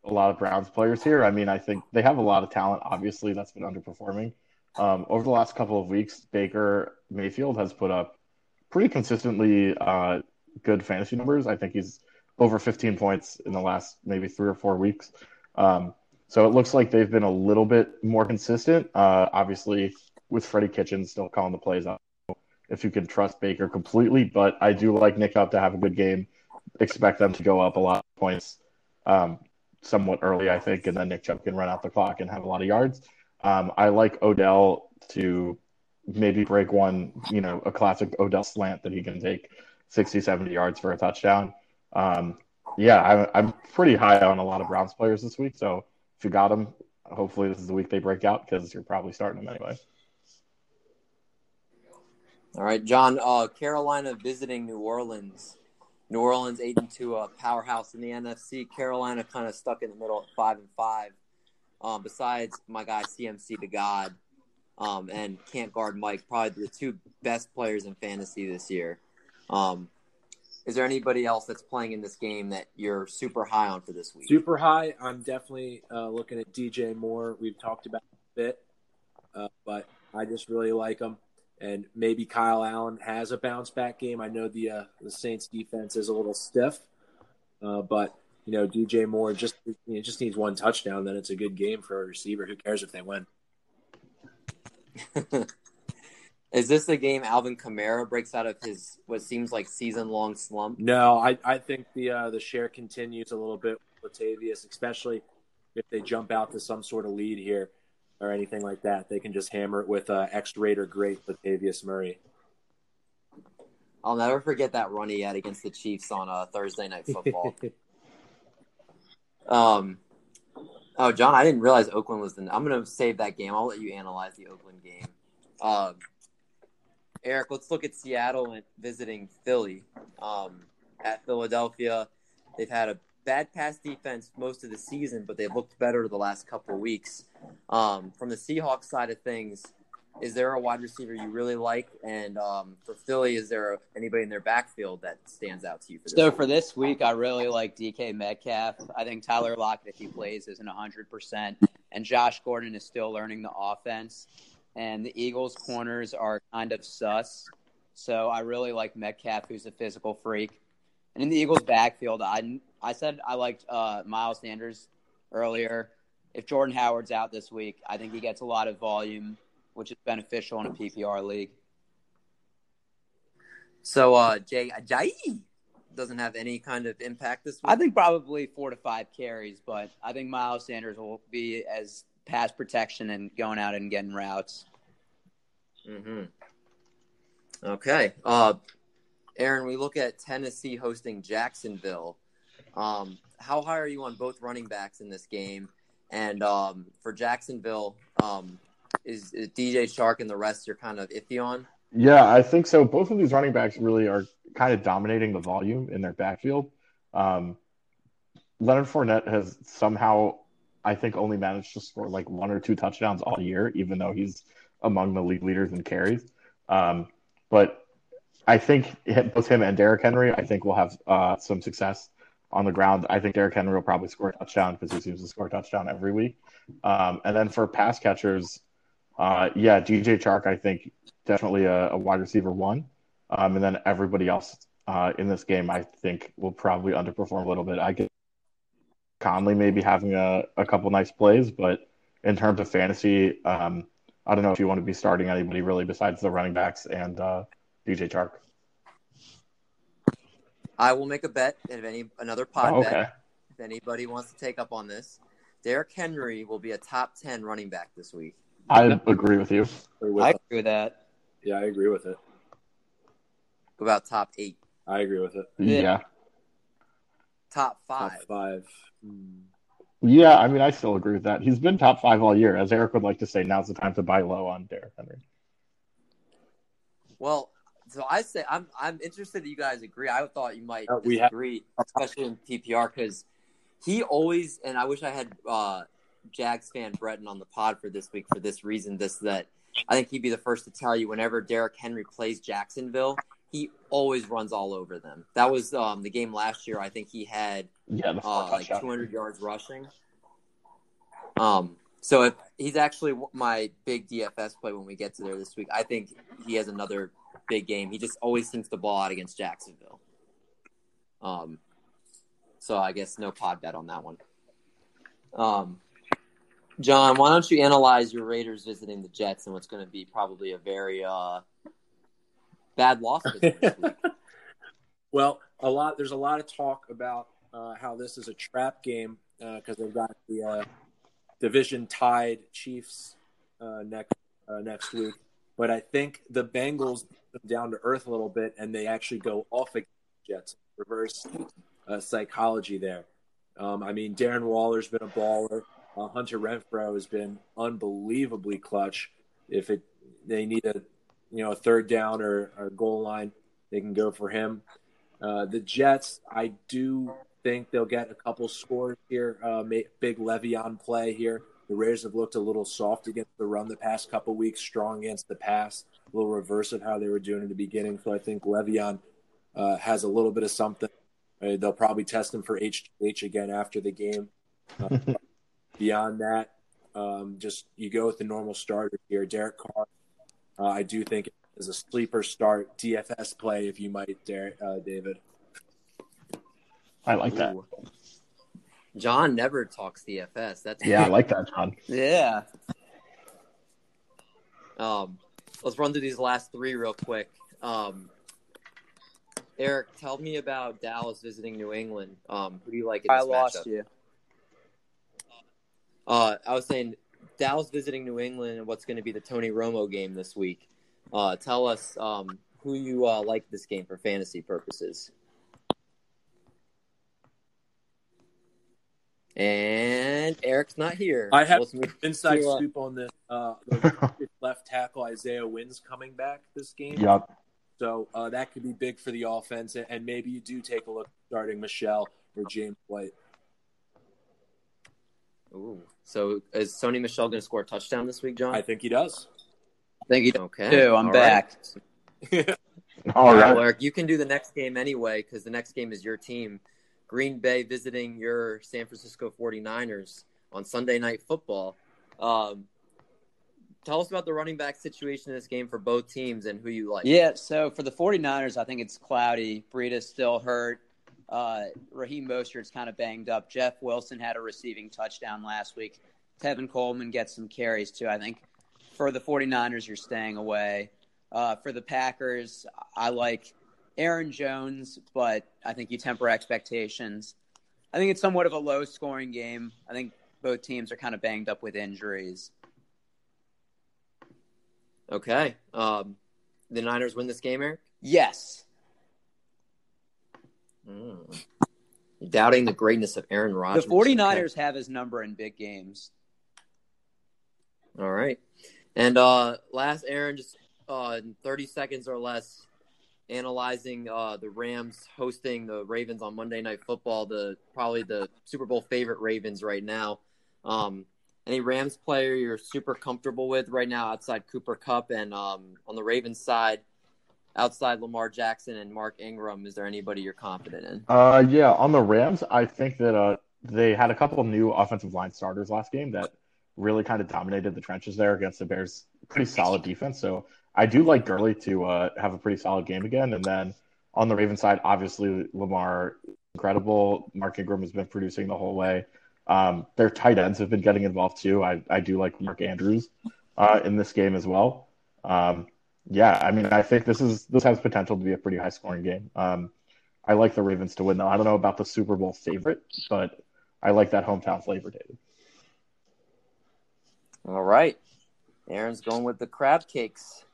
a lot of Browns players here. I mean, I think they have a lot of talent. Obviously, that's been underperforming. Um, over the last couple of weeks, Baker Mayfield has put up pretty consistently uh, good fantasy numbers. I think he's over 15 points in the last maybe three or four weeks. Um, So it looks like they've been a little bit more consistent. Uh, obviously, with Freddie Kitchens still calling the plays, if you can trust Baker completely, but I do like Nick Chubb to have a good game. Expect them to go up a lot of points um, somewhat early, I think, and then Nick Chubb can run out the clock and have a lot of yards. Um, I like Odell to maybe break one, you know, a classic Odell slant that he can take 60, 70 yards for a touchdown. Um, yeah, I, I'm pretty high on a lot of Browns players this week. So if you got them, hopefully this is the week they break out because you're probably starting them anyway. All right, John. Uh, Carolina visiting New Orleans. New Orleans eight and two, a powerhouse in the NFC. Carolina kind of stuck in the middle at five and five. Um, besides my guy CMC to God, um, and can't guard Mike, probably the two best players in fantasy this year. Um, is there anybody else that's playing in this game that you're super high on for this week? Super high. I'm definitely uh, looking at DJ Moore. We've talked about a bit, uh, but I just really like him. And maybe Kyle Allen has a bounce back game. I know the uh, the Saints defense is a little stiff, uh, but you know DJ Moore just you know, just needs one touchdown. Then it's a good game for a receiver. Who cares if they win? Is this the game Alvin Kamara breaks out of his what seems like season long slump? No, I, I think the uh, the share continues a little bit with Latavius, especially if they jump out to some sort of lead here or anything like that. They can just hammer it with uh, ex Raider great Latavius Murray. I'll never forget that run he had against the Chiefs on uh, Thursday Night Football. um, oh, John, I didn't realize Oakland was in. I'm gonna save that game. I'll let you analyze the Oakland game. Um, Eric, let's look at Seattle and visiting Philly. Um, at Philadelphia, they've had a bad pass defense most of the season, but they've looked better the last couple of weeks. Um, from the Seahawks side of things, is there a wide receiver you really like? And um, for Philly, is there anybody in their backfield that stands out to you? For So week? for this week, I really like DK Metcalf. I think Tyler Lockett, if he plays, isn't 100%. And Josh Gordon is still learning the offense. And the Eagles' corners are kind of sus. So I really like Metcalf, who's a physical freak. And in the Eagles' backfield, I, I said I liked uh, Miles Sanders earlier. If Jordan Howard's out this week, I think he gets a lot of volume, which is beneficial in a PPR league. so uh, Jay Jay doesn't have any kind of impact this week. I think probably four to five carries, but I think Miles Sanders will be as pass protection and going out and getting routes. Mm-hmm. Okay. Uh, Aaron, we look at Tennessee hosting Jacksonville. Um, how high are you on both running backs in this game? And um, for Jacksonville, um, is, is DJ Chark and the rest you're kind of iffy on? Yeah, I think so. Both of these running backs really are kind of dominating the volume in their backfield. Um, Leonard Fournette has somehow, I think, only managed to score like one or two touchdowns all year, even though he's among the league leaders in carries. Um, but I think both him and Derrick Henry, I think, will have uh, some success on the ground. I think Derrick Henry will probably score a touchdown because he seems to score a touchdown every week. Um, and then for pass catchers, uh, yeah, DJ Chark, I think, definitely a, a wide receiver one. Um, and then everybody else uh, in this game, I think, will probably underperform a little bit. I get Conley maybe having a, a couple nice plays, but in terms of fantasy, um, I don't know if you want to be starting anybody really besides the running backs and uh, DJ Chark. I will make a bet. And if any another pod Oh, bet, if anybody wants to take up on this, Derrick Henry will be a top ten running back this week. I agree with you. I agree with that. Yeah, I agree with it. About top eight, I agree with it. Yeah. Yeah. top Top five. five. Hmm. Yeah, I mean, I still agree with that. He's been top five all year. As Eric would like to say, now's the time to buy low on Derrick Henry. Well, so I say I'm I'm interested that you guys agree. I thought you might Uh, we have- especially in PPR, because he always and I wish I had uh, Jags fan Breton on the pod for this week for this reason. This that I think he'd be the first to tell you. Whenever Derrick Henry plays Jacksonville, he always runs all over them. That was um, the game last year. I think he had Yeah, uh, like 200 yards rushing. Um, so if he's actually my big DFS play when we get to there this week, I think he has another big game. He just always seems the ball out against Jacksonville. Um, so I guess no pod bet on that one. Um, John, why don't you analyze your Raiders visiting the Jets and what's going to be probably a very uh, bad loss this week? Well, a lot. There's a lot of talk about uh, how this is a trap game because they've got the uh, division tied Chiefs uh, next uh, next week. But I think the Bengals down to earth a little bit, and they actually go off against the Jets. Reverse uh, psychology there. Um, I mean, Darren Waller's been a baller. Uh, Hunter Renfrow has been unbelievably clutch. If it they need a you know a third down or, goal line, they can go for him. Uh, the Jets, I do think they'll get a couple scores here. Uh, big Le'Veon play here. The Raiders have looked a little soft against the run the past couple weeks, strong against the pass, a little reverse of how they were doing in the beginning. So I think Le'Veon uh, has a little bit of something. Uh, they'll probably test him for HH again after the game. Uh, beyond that, um, just you go with the normal starter here. Derek Carr, uh, I do think is a sleeper start DFS play if you might, Derek, uh, David. I like that. Ooh. John never talks DFS. That's Yeah, I like that, John. Yeah. Um, let's run through these last three real quick. Um, Eric, tell me about Dallas visiting New England. Um, who do you like in I lost matchup? you. Uh, I was saying Dallas visiting New England and what's going to be the Tony Romo game this week. Uh, tell us um, who you uh, like this game for fantasy purposes. And Eric's not here. I have Let's move Inside to, uh, scoop on this. Uh, left tackle Isaiah Wynn's coming back this game. Yep. So uh, that could be big for the offense, and maybe you do take a look starting Michel or James White. Ooh. So is Sony Michel going to score a touchdown this week, John? I think he does. Thank you. okay. too. I'm All back. right. All All right, right. well, Eric, you can do the next game anyway because the next game is your team. Green Bay visiting your San Francisco 49ers on Sunday Night Football. Um, tell us about the running back situation in this game for both teams and who you like. Yeah, so for the 49ers, I think it's cloudy. Breida's still hurt. Uh, Raheem Mostert's kind of banged up. Jeff Wilson had a receiving touchdown last week. Tevin Coleman gets some carries too. I think for the 49ers, you're staying away. Uh, for the Packers, I like Aaron Jones, but I think you temper expectations. I think it's somewhat of a low scoring game. I think both teams are kind of banged up with injuries. Okay. Um, the Niners win this game, Eric? Yes. Mm. Doubting the greatness of Aaron Rodgers. The Rodgers. 49ers have his number in big games. All right. And uh, last, Aaron, just uh, in 30 seconds or less, analyzing uh, the Rams hosting the Ravens on Monday Night Football, the probably the Super Bowl favorite Ravens right now. Um, any Rams player you're super comfortable with right now outside Cooper Kupp and um, on the Ravens side, outside Lamar Jackson and Mark Ingram, is there anybody you're confident in? Uh, yeah, on the Rams, I think that uh, they had a couple of new offensive line starters last game that really kind of dominated the trenches there against the Bears' pretty solid defense. So I do like Gurley to uh, have a pretty solid game again. And then on the Ravens side, obviously Lamar incredible. Mark Ingram has been producing the whole way. Um, their tight ends have been getting involved too. I, I do like Mark Andrews uh, in this game as well. Um, yeah, I mean, I think this is this has potential to be a pretty high scoring game. Um, I like the Ravens to win though. I don't know about the Super Bowl favorite, but I like that hometown flavor, David. All right. Aaron's going with the crab cakes.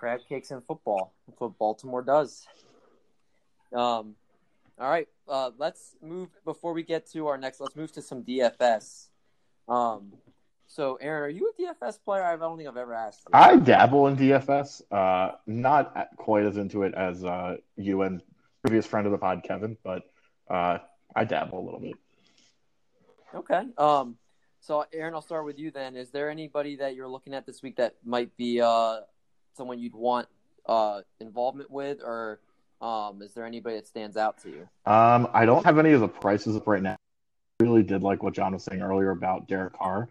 Crab cakes in football. That's what Baltimore does. Um, all right. Uh, let's move before we get to our next. Let's move to some DFS. Um, so Aaron, are you a DFS player? I don't think I've ever asked. you. I dabble in DFS, uh, not quite as into it as uh, you and previous friend of the pod, Kevin, but uh, I dabble a little bit. Okay. Um, so Aaron, I'll start with you then. Is there anybody that you're looking at this week that might be uh, someone you'd want uh, involvement with, or um, is there anybody that stands out to you? Um, I don't have any of the prices up right now. I really did like what John was saying earlier about Derek Carr.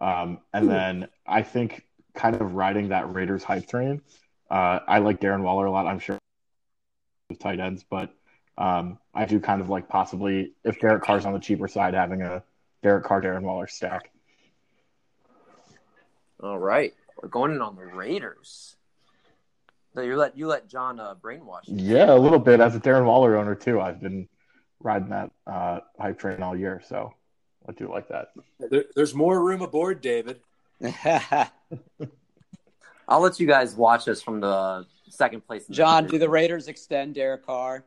Um, and then I think kind of riding that Raiders hype train. Uh, I like Darren Waller a lot. I'm sure with tight ends, but um, I do kind of like possibly if Derek Carr's on the cheaper side, having a Derek Carr, Darren Waller stack. All right, we're going in on the Raiders. So you let you let John uh, brainwash you. Yeah, a little bit. As a Darren Waller owner too, I've been riding that uh, hype train all year, so I do like that. There, there's more room aboard, David. I'll let you guys watch us from the second place. in the John, do the Raiders extend Derek Carr?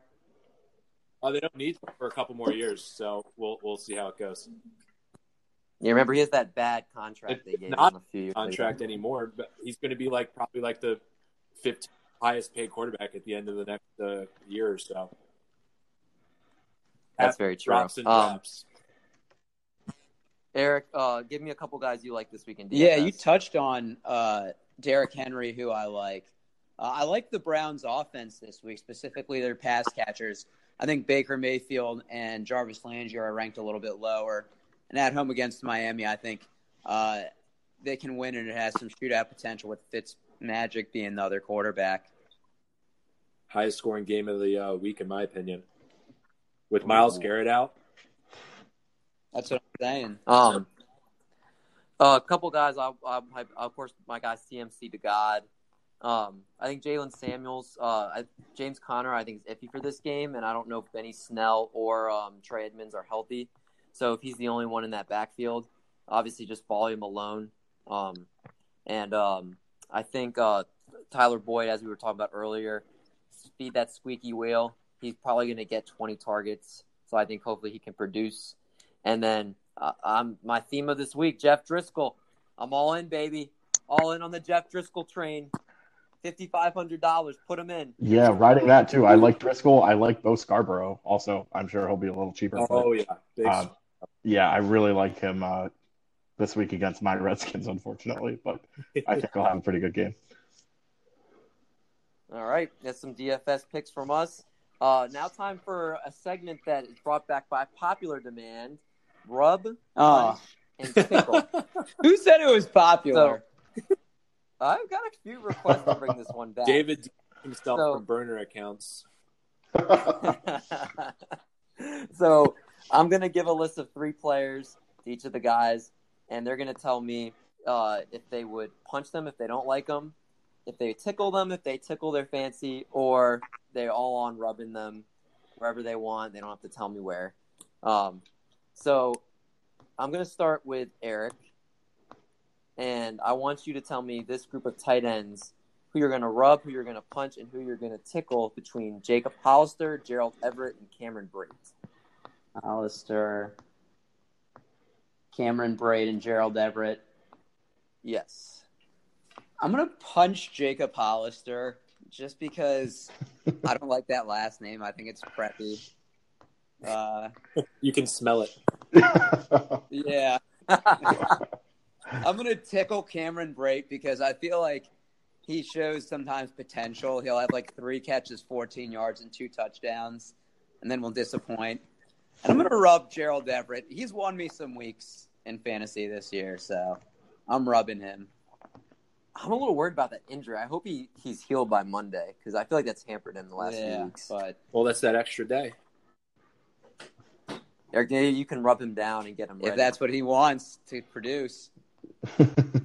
Oh, they don't need for a couple more years, so we'll we'll see how it goes. You remember he has that bad contract It's they gave not him a few years Contract ago. anymore, but he's going to be like probably like the 15th highest paid quarterback at the end of the next uh, year or so. That's very true. Drops and Um, drops. Eric, uh, give me a couple guys you like this weekend. DFS. Yeah, you touched on uh, Derrick Henry, who I like. Uh, I like the Browns' offense this week, specifically their pass catchers. I think Baker Mayfield and Jarvis Landry are ranked a little bit lower. And at home against Miami, I think uh, they can win, and it has some shootout potential with Fitz Magic being the other quarterback. Highest scoring game of the uh, week, in my opinion. With Myles Garrett out, That's what I'm saying. Um, a couple guys. I, I, I, of course, my guy CMC to God. Um, I think Jaylen Samuels, uh, I, James Conner, I think is iffy for this game, and I don't know if Benny Snell or um, Trey Edmunds are healthy. So if he's the only one in that backfield, obviously just volume alone. Um, and um, I think uh, Tyler Boyd, as we were talking about earlier, feed that squeaky wheel. He's probably going to get 20 targets. So I think hopefully he can produce. And then uh, I'm my theme of this week, Jeff Driskel. I'm all in, baby. All in on the Jeff Driskel train. Fifty five hundred dollars. Put him in. Yeah, riding that too. I like Driskel. I like Bo Scarborough. Also, I'm sure he'll be a little cheaper. but, oh yeah, Big um, yeah, I really like him uh, this week against my Redskins, unfortunately, but I think he'll have a pretty good game. All right, that's some DFS picks from us. Uh, now time for a segment that is brought back by popular demand. Rub, Oh, punch, and tickle. who said it was popular? I've got a few requests to bring this one back. David himself So- from burner accounts. so I'm gonna give a list of three players to each of the guys, and they're gonna tell me uh, if they would punch them if they don't like them, if they tickle them if they tickle their fancy, or they're all on rubbing them wherever they want. They don't have to tell me where. Um, so I'm gonna start with Eric, and I want you to tell me this group of tight ends who you're going to rub, who you're going to punch, and who you're going to tickle between Jacob Hollister, Gerald Everett, and Cameron Brate. Alistair, Cameron Brate, and Gerald Everett. Yes. I'm gonna punch Jacob Hollister just because I don't like that last name. I think it's preppy. Uh, You can smell it. yeah, I'm gonna tickle Cameron Brate because I feel like he shows sometimes potential. He'll have like three catches, 14 yards, and two touchdowns, and then we'll disappoint. And I'm gonna rub Gerald Everett. He's won me some weeks in fantasy this year, so I'm rubbing him. I'm a little worried about that injury. I hope he, he's healed by Monday because I feel like that's hampered him the last yeah, few weeks. but Well, that's that extra day. Eric, you can rub him down and get him ready. if that's what he wants to produce,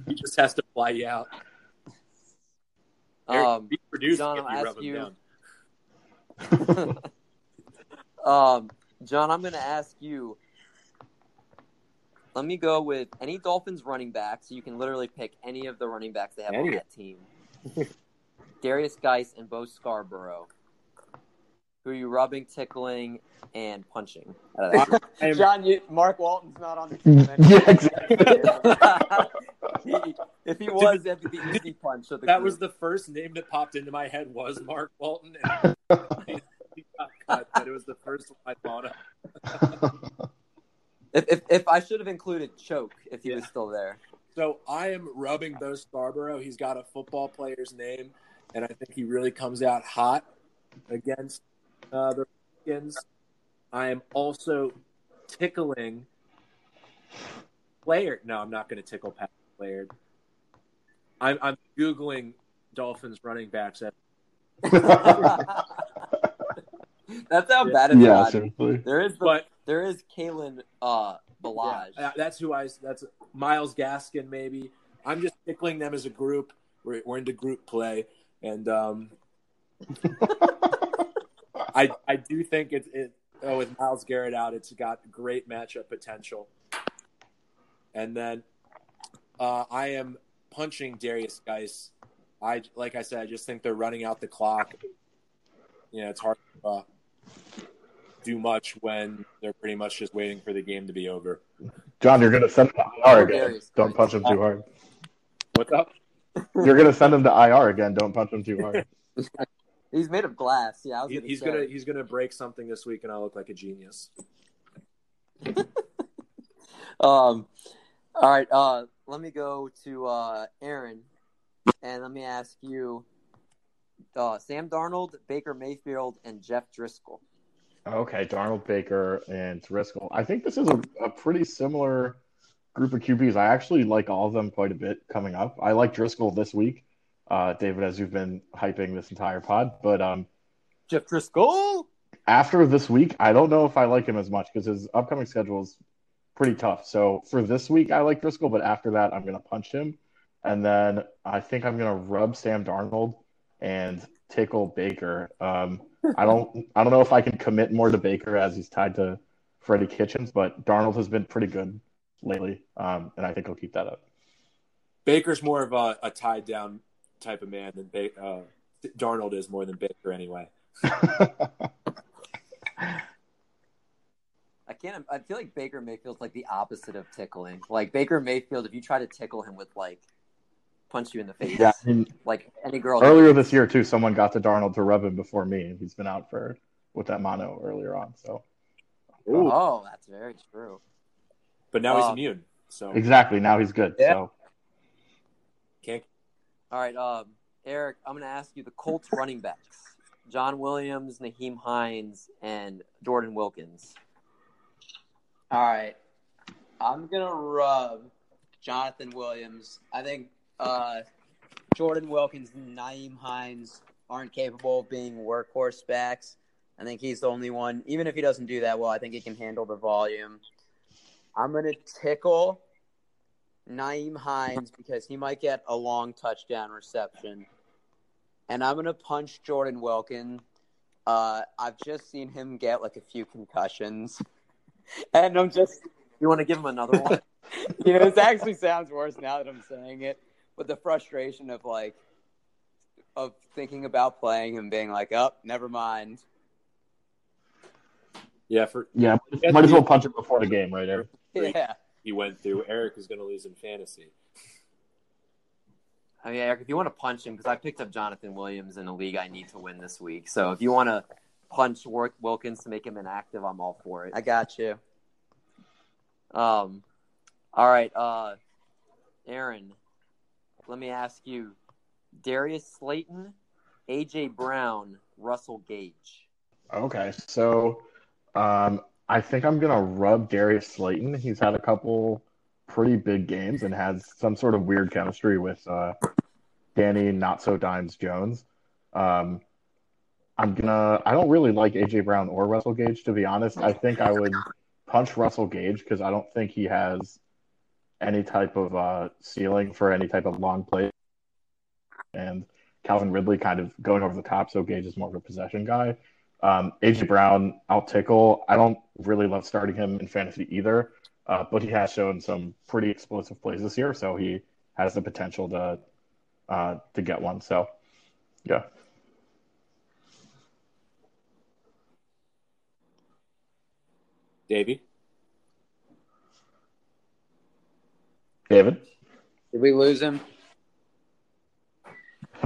He just has to fly you out. Eric, um, be produced John, if I'll you ask rub him you- down. um, John, I'm going to ask you. Let me go with any Dolphins running back, so you can literally pick any of the running backs they have on that team. Darius Geis and Bo Scarborough. Who are you rubbing, tickling, and punching? out of that I am- John, you, Mark Walton's not on the team. yeah, exactly. He- if he was, that'd be the easy punch. Of the that group. was the first name that popped into my head was Mark Walton. And cut, but it was the first one I thought of. If, if, if I should have included choke if he was still there. So I am rubbing Bo Scarborough. He's got a football player's name, and I think he really comes out hot against uh, the Redskins. I am also tickling Laird. No, I'm not going to tickle Pat Laird. I'm, I'm googling Dolphins running backs. At, That's how bad it's yeah, seriously. There is the, but there is Kalen uh Ballage. uh, that's who I. That's Myles Gaskin, maybe. I'm just tickling them as a group. We're, we're into group play, and um, I I do think it, it oh, with Myles Garrett out, it's got great matchup potential. And then uh, I am punching Darius Geis. I like I said, I just think they're running out the clock. You know, it's hard to uh, do much when they're pretty much just waiting for the game to be over. John, you're going to send him to IR again. Don't punch him too hard. What's up? You're going to send him to IR again. Don't punch him too hard. He's made of glass. Yeah, I was He, gonna he's gonna he's gonna break something this week, and I'll look like a genius. Um, all right. Uh, let me go to uh, Aaron, and let me ask you: uh, Sam Darnold, Baker Mayfield, and Jeff Driskel. Okay, Darnold Baker and Driskel. I think this is a, a pretty similar group of QBs. I actually like all of them quite a bit coming up. I like Driskel this week, uh, David, as you've been hyping this entire pod. But um, Jeff Driskel. after this week, I don't know if I like him as much because his upcoming schedule is pretty tough. So for this week, I like Driskel, but after that, I'm going to punch him. And then I think I'm going to rub Sam Darnold and tickle Baker. Um, I don't, I don't know if I can commit more to Baker as he's tied to Freddie Kitchens, but Darnold has been pretty good lately, um, and I think he'll keep that up. Baker's more of a, a tied down type of man than ba- uh, Darnold is more than Baker anyway. I can't. I feel like Baker Mayfield's like the opposite of tickling. Like Baker Mayfield, if you try to tickle him with like punch you in the face, yeah, I mean, like any girl. earlier this year too, someone got to Darnold to rub him before me, and he's been out for with that mono earlier on. So Oh, that's very true. But now he's Um, immune, so exactly now he's good. Yeah. So can't. All right, um, Eric, I'm going to ask you the Colts running backs: John Williams, Nyheim Hines, and Jordan Wilkins. All right, I'm gonna rub Jonathan Williams. I think uh, Jordan Wilkins and Nyheim Hines aren't capable of being workhorse backs. I think he's the only one. Even if he doesn't do that well, I think he can handle the volume. I'm gonna tickle Nyheim Hines because he might get a long touchdown reception. And I'm going to punch Jordan Wilkins. Uh, I've just seen him get like a few concussions. And I'm just, You want to give him another one? you know, this actually sounds worse now that I'm saying it. But the frustration of like, of thinking about playing and being like, oh, never mind. Yeah, for yeah, might as well punch him before the game, right, Eric? Yeah. he went through. Eric is going to lose in fantasy. I mean, Eric, if you want to punch him, because I picked up Jonathan Williams in a league I need to win this week. So if you want to punch Work Wilkins to make him inactive, I'm all for it. I got you. Um, all right, uh, Aaron, let me ask you: Darius Slayton, AJ Brown, Russell Gage. Okay, so um, I think I'm gonna rub Darius Slayton. He's had a couple pretty big games and has some sort of weird chemistry with uh, Danny Not So Dimes Jones. Um, I'm gonna. I don't really like AJ Brown or Russell Gage to be honest. I think I would punch Russell Gage because I don't think he has any type of uh, ceiling for any type of long play. And Calvin Ridley kind of going over the top, so Gage is more of a possession guy. Um, AJ Brown, I'll tickle. I don't really love starting him in fantasy either, uh, but he has shown some pretty explosive plays this year, so he has the potential to uh, to get one. So, yeah. Davey, David. Did we lose him?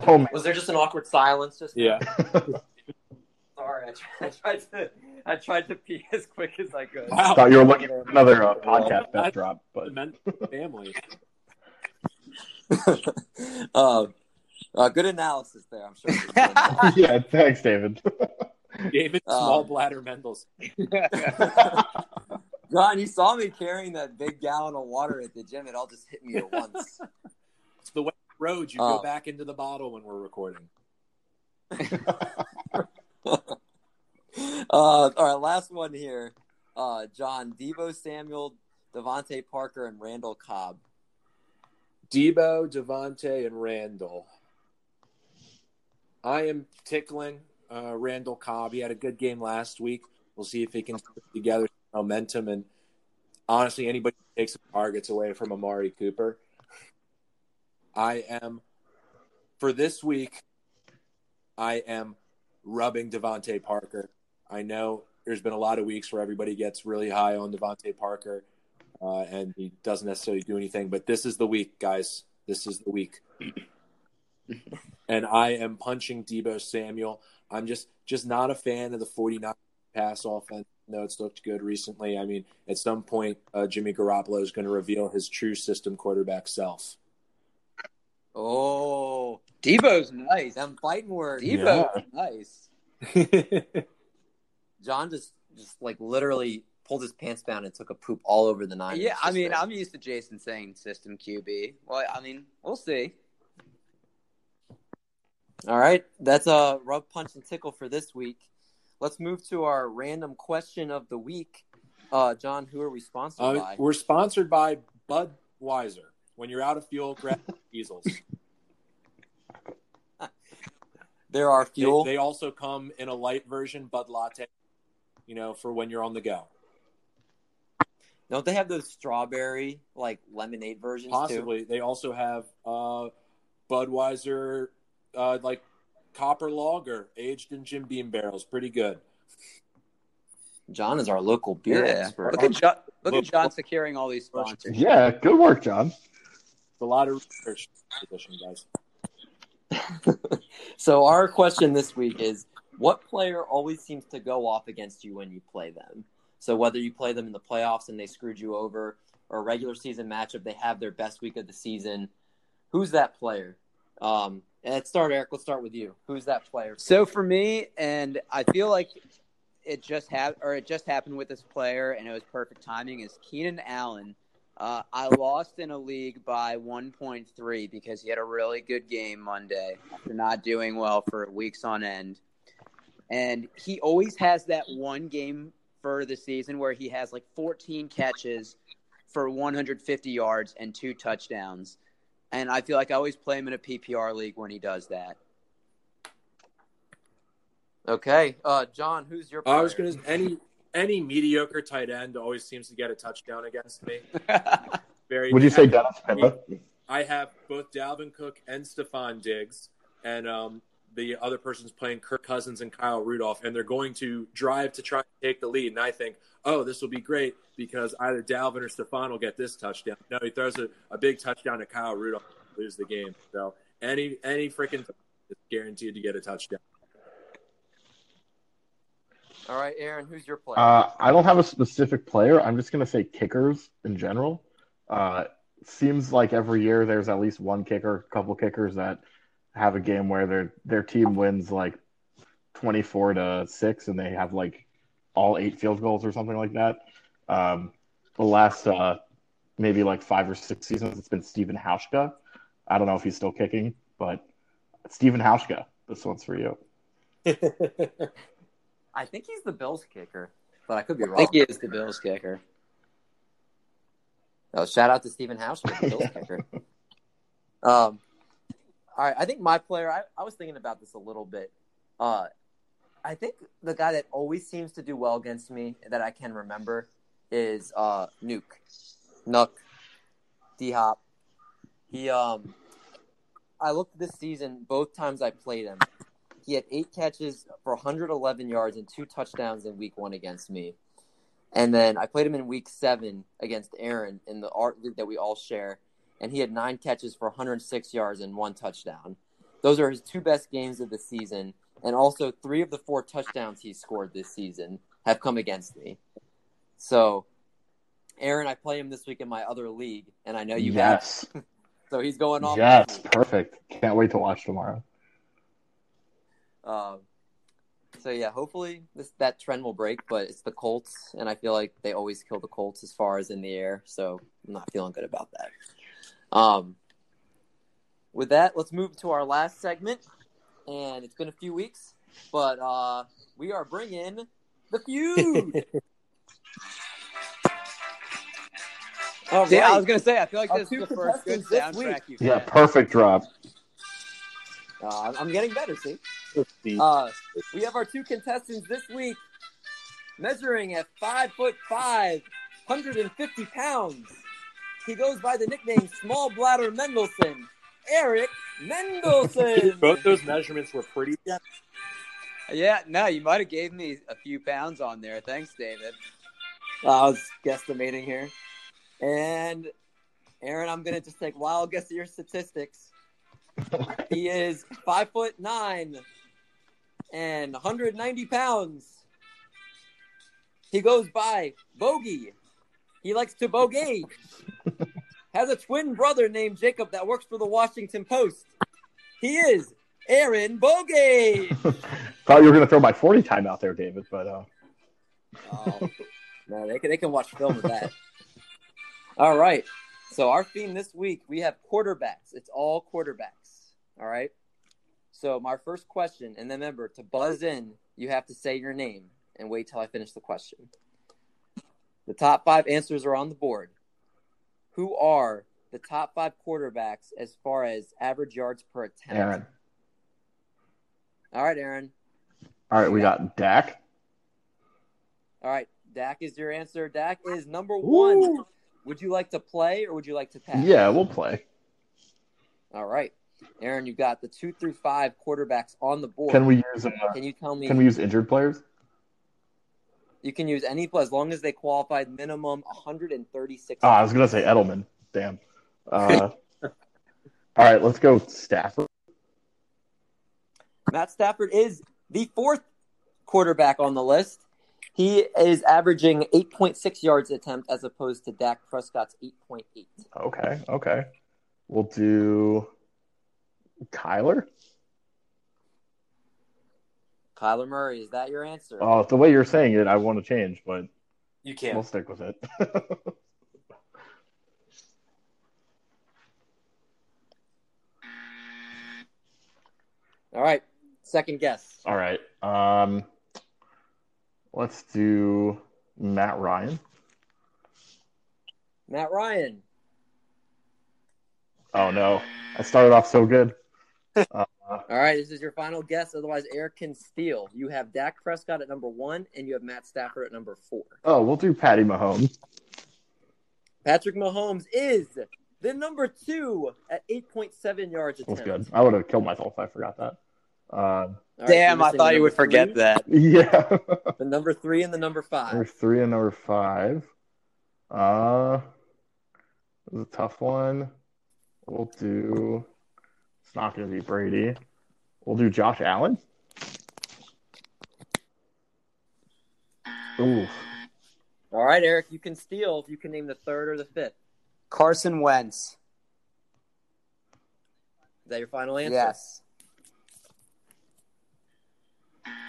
Oh man. Was there just an awkward silence? Just yeah, sorry, I tried, I tried to I tried to pee as quick as I could. wow, Thought you were looking for another uh, podcast bet drop, but meant family. uh, uh, good analysis there, I'm sure. yeah, thanks, David. David Um, Small Bladder Mendels. John, you saw me carrying that big gallon of water at the gym. It all just hit me at once. It's the way road. You Oh. go back into the bottle when we're recording. uh, all right, last one here. Uh, John, Deebo Samuel, DeVante Parker, and Randall Cobb. Deebo, DeVante, and Randall. I am tickling uh, Randall Cobb. He had a good game last week. We'll see if he can put together momentum. And honestly, anybody takes targets away from Amari Cooper. I am, for this week, I am rubbing DeVante Parker. I know there's been a lot of weeks where everybody gets really high on DeVante Parker uh, and he doesn't necessarily do anything, but this is the week, guys. This is the week. and I am punching Deebo Samuel. I'm just just not a fan of the 49 pass offense. No, it's looked good recently. I mean, at some point, uh, Jimmy Garoppolo is going to reveal his true system quarterback self. Oh, Deebo's nice. I'm fighting words. Deebo's nice. John just just like literally pulled his pants down and took a poop all over the nine. Yeah, I mean, I'm used to Jason saying system QB. Well, I mean, we'll see. All right, that's a rub, punch, and tickle for this week. Let's move to our random question of the week. Uh, John, who are we sponsored Uh, by? we're sponsored by Budweiser. When you're out of fuel, grab diesels. There are fuel. they also come in a light version, Bud Latte. You know, for when you're on the go. Don't they have those strawberry like lemonade versions too? Possibly. They also have uh, Budweiser, uh, like copper lager, aged in Jim Beam barrels. Pretty good. John is our local beer expert. Look at John, look at John securing all these sponsors. Yeah, good work, John. It's a lot of research position, guys. So our question this week is what player always seems to go off against you when you play them? So whether you play them in the playoffs and they screwed you over or a regular season matchup, they have their best week of the season. Who's that player? Um, and let's start, Eric. Let's start with you. Who's that player? So for me, and I feel like it just had or it just happened with this player, and it was perfect timing. Is Keenan Allen? Uh, I lost in a league by 1.3 because he had a really good game Monday after not doing well for weeks on end, and he always has that one game for the season where he has like 14 catches for 150 yards and two touchdowns. And I feel like I always play him in a PPR league when he does that. Okay, uh, John. Who's your? Player? I was gonna any any mediocre tight end always seems to get a touchdown against me. Very. Would you say Dennis Pitta? I have both Dalvin Cook and Stefon Diggs, and um, the other person's playing Kirk Cousins and Kyle Rudolph, and they're going to drive to try to take the lead. And I think, oh, this will be great because either Dalvin or Stefon will get this touchdown. No, he throws a, a big touchdown to Kyle Rudolph, lose the game. So any any freaking is guaranteed to get a touchdown. All right, Aaron. Who's your player? Uh, I don't have a specific player. I'm just going to say kickers in general. Uh, seems like every year there's at least one kicker, couple kickers that have a game where their their team wins like 24 to six, and they have like all eight field goals or something like that. Um, the last uh, maybe like five or six seasons, it's been Stephen Hauschka. I don't know if he's still kicking, but Stephen Hauschka, this one's for you. I think he's the Bills kicker, but I could be I wrong. think he is the Bills kicker. Oh, shout out to Stephen House, the Bills kicker. Um, all right, I think my player. I, I was thinking about this a little bit. Uh, I think the guy that always seems to do well against me that I can remember is uh, Nuke, Nuck, D Hop. He um, I looked this season both times I played him. He had eight catches for 111 yards and two touchdowns in Week One against me. And then I played him in week seven against Aaron in the art league that we all share, and he had nine catches for 106 yards and one touchdown. Those are his two best games of the season, and also three of the four touchdowns he scored this season have come against me. So, Aaron, I play him this week in my other league, and I know you have. yes, So he's going off. yes, perfect. Can't wait to watch tomorrow. Um, so yeah, hopefully this that trend will break, but it's the Colts, and I feel like they always kill the Colts as far as in the air. So I'm not feeling good about that. Um, with that, let's move to our last segment, and it's been a few weeks, but uh, we are bringing the feud. All Yeah, I was gonna say. I feel like Our this two is the first good contestants this soundtrack week. you've Yeah, had. perfect drop. Uh, I'm getting better, see? Uh, we have our two contestants this week measuring at five foot five, 150 pounds. He goes by the nickname Small Bladder Mendelson. Eric Mendelson. Both those measurements were pretty. Yeah. Yeah, no, you might have gave me a few pounds on there. Thanks, David. I was guesstimating here. And Aaron, I'm gonna just take wild guess at your statistics. He is five foot nine and 190 pounds. He goes by Bogey. He likes to bogey. Has a twin brother named Jacob that works for the Washington Post. He is Aaron Bogey. Thought you were gonna throw my 40 time out there, David, but uh, Oh, no, they can, they can watch film of that. All right. So our theme this week, we have quarterbacks. It's all quarterbacks. All right. So my first question, and then remember to buzz in, you have to say your name and wait till I finish the question. The top five answers are on the board. Who are the top five quarterbacks as far as average yards per attempt? Aaron. All right, Aaron. All right, we got Dak. All right, Dak is your answer. Dak is number one. Would you like to play or would you like to pass? Yeah, we'll play. All right, Aaron, you've got the two through five quarterbacks on the board. Can we use uh, Can you tell me? can we use injured players? You can use any as long as they qualified minimum 136. Oh, I was gonna say Edelman. Damn. Uh, all right, let's go Stafford. Matt Stafford is the fourth quarterback on the list. He is averaging 8.6 yards attempt as opposed to Dak Prescott's 8.8. Okay, okay. We'll do Kyler. Kyler Murray, is that your answer? Oh, the way you're saying it, I want to change, but You can't. we'll stick with it. All right, second guess. all right. Um, let's do Matt Ryan. Matt Ryan. Oh no, I started off so good. All right, this is your final guess. Otherwise, Eric can steal. You have Dak Prescott at number one, and you have Matt Stafford at number four. Oh, we'll do Patty Mahomes. Patrick Mahomes is the number two at 8.7 yards That's attempt. good. I would have killed myself if I forgot that. Uh, All right, Damn, you're I thought you would number forget that. yeah. The number three and the number five. Number three and number five. Uh, this is a tough one. We'll do. It's not going to be Brady. We'll do Josh Allen. Uh, Ooh, All right, Eric, you can steal if you can name the third or the fifth. Carson Wentz. Is that your final answer? Yes.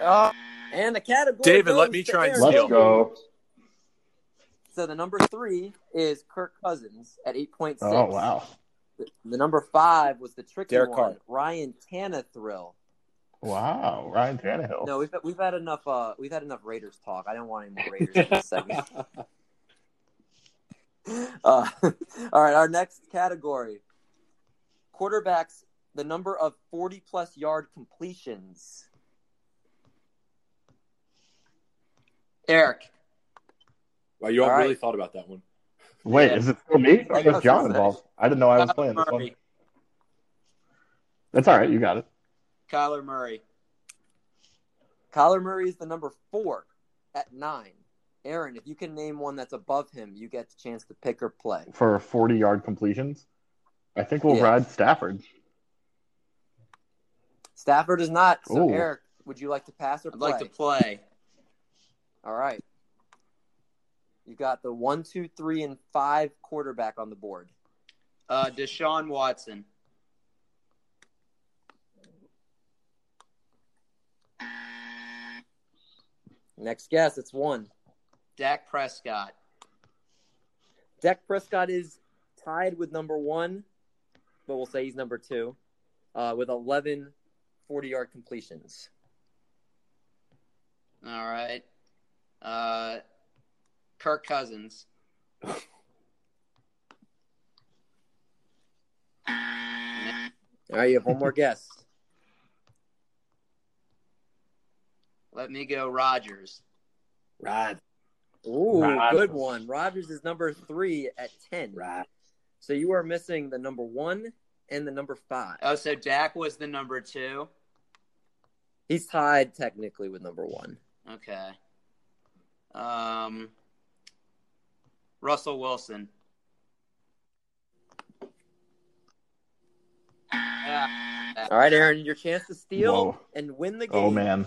Oh, And the category. David, let me try and Aaron. let's go. So the number three is Kirk Cousins at 8.6. Oh wow. The, the number five was the tricky Derek one, Carr. Ryan Tannehill. Thrill. Wow, Ryan Tannehill. No, we've we've had enough. Uh, we've had enough Raiders talk. I don't want any more Raiders in this segment. Uh, all right, our next category: quarterbacks. The number of forty-plus yard completions. Eric. Wow, you all, All right. really thought about that one. Wait, Yeah. is it still me or I guess is John involved? I didn't know I was Kyler playing this one. That's all right. You got it. Kyler Murray. Kyler Murray is the number four at nine. Aaron, if you can name one that's above him, you get the chance to pick or play. For 40 yard completions. I think we'll Yeah. ride Stafford. Stafford is not. So, Ooh. Eric, would you like to pass or I'd play? like to play. All right. You got the one, two, three, and five quarterback on the board. Uh, Deshaun Watson. Next guess, it's one. Dak Prescott. Dak Prescott is tied with number one, but we'll say he's number two, uh, with 11 40 yard completions. All right. Uh, Kirk Cousins. All right, you have one more guess. Let me go, Rodgers. Rod. Ooh, Rod. good one. Rodgers is number three at ten. Rod. So you are missing the number one and the number five. Oh, so Dak was the number two. He's tied technically with number one. Okay. Um. Russell Wilson. Yeah. All right, Aaron, your chance to steal Whoa. and win the game. Oh man.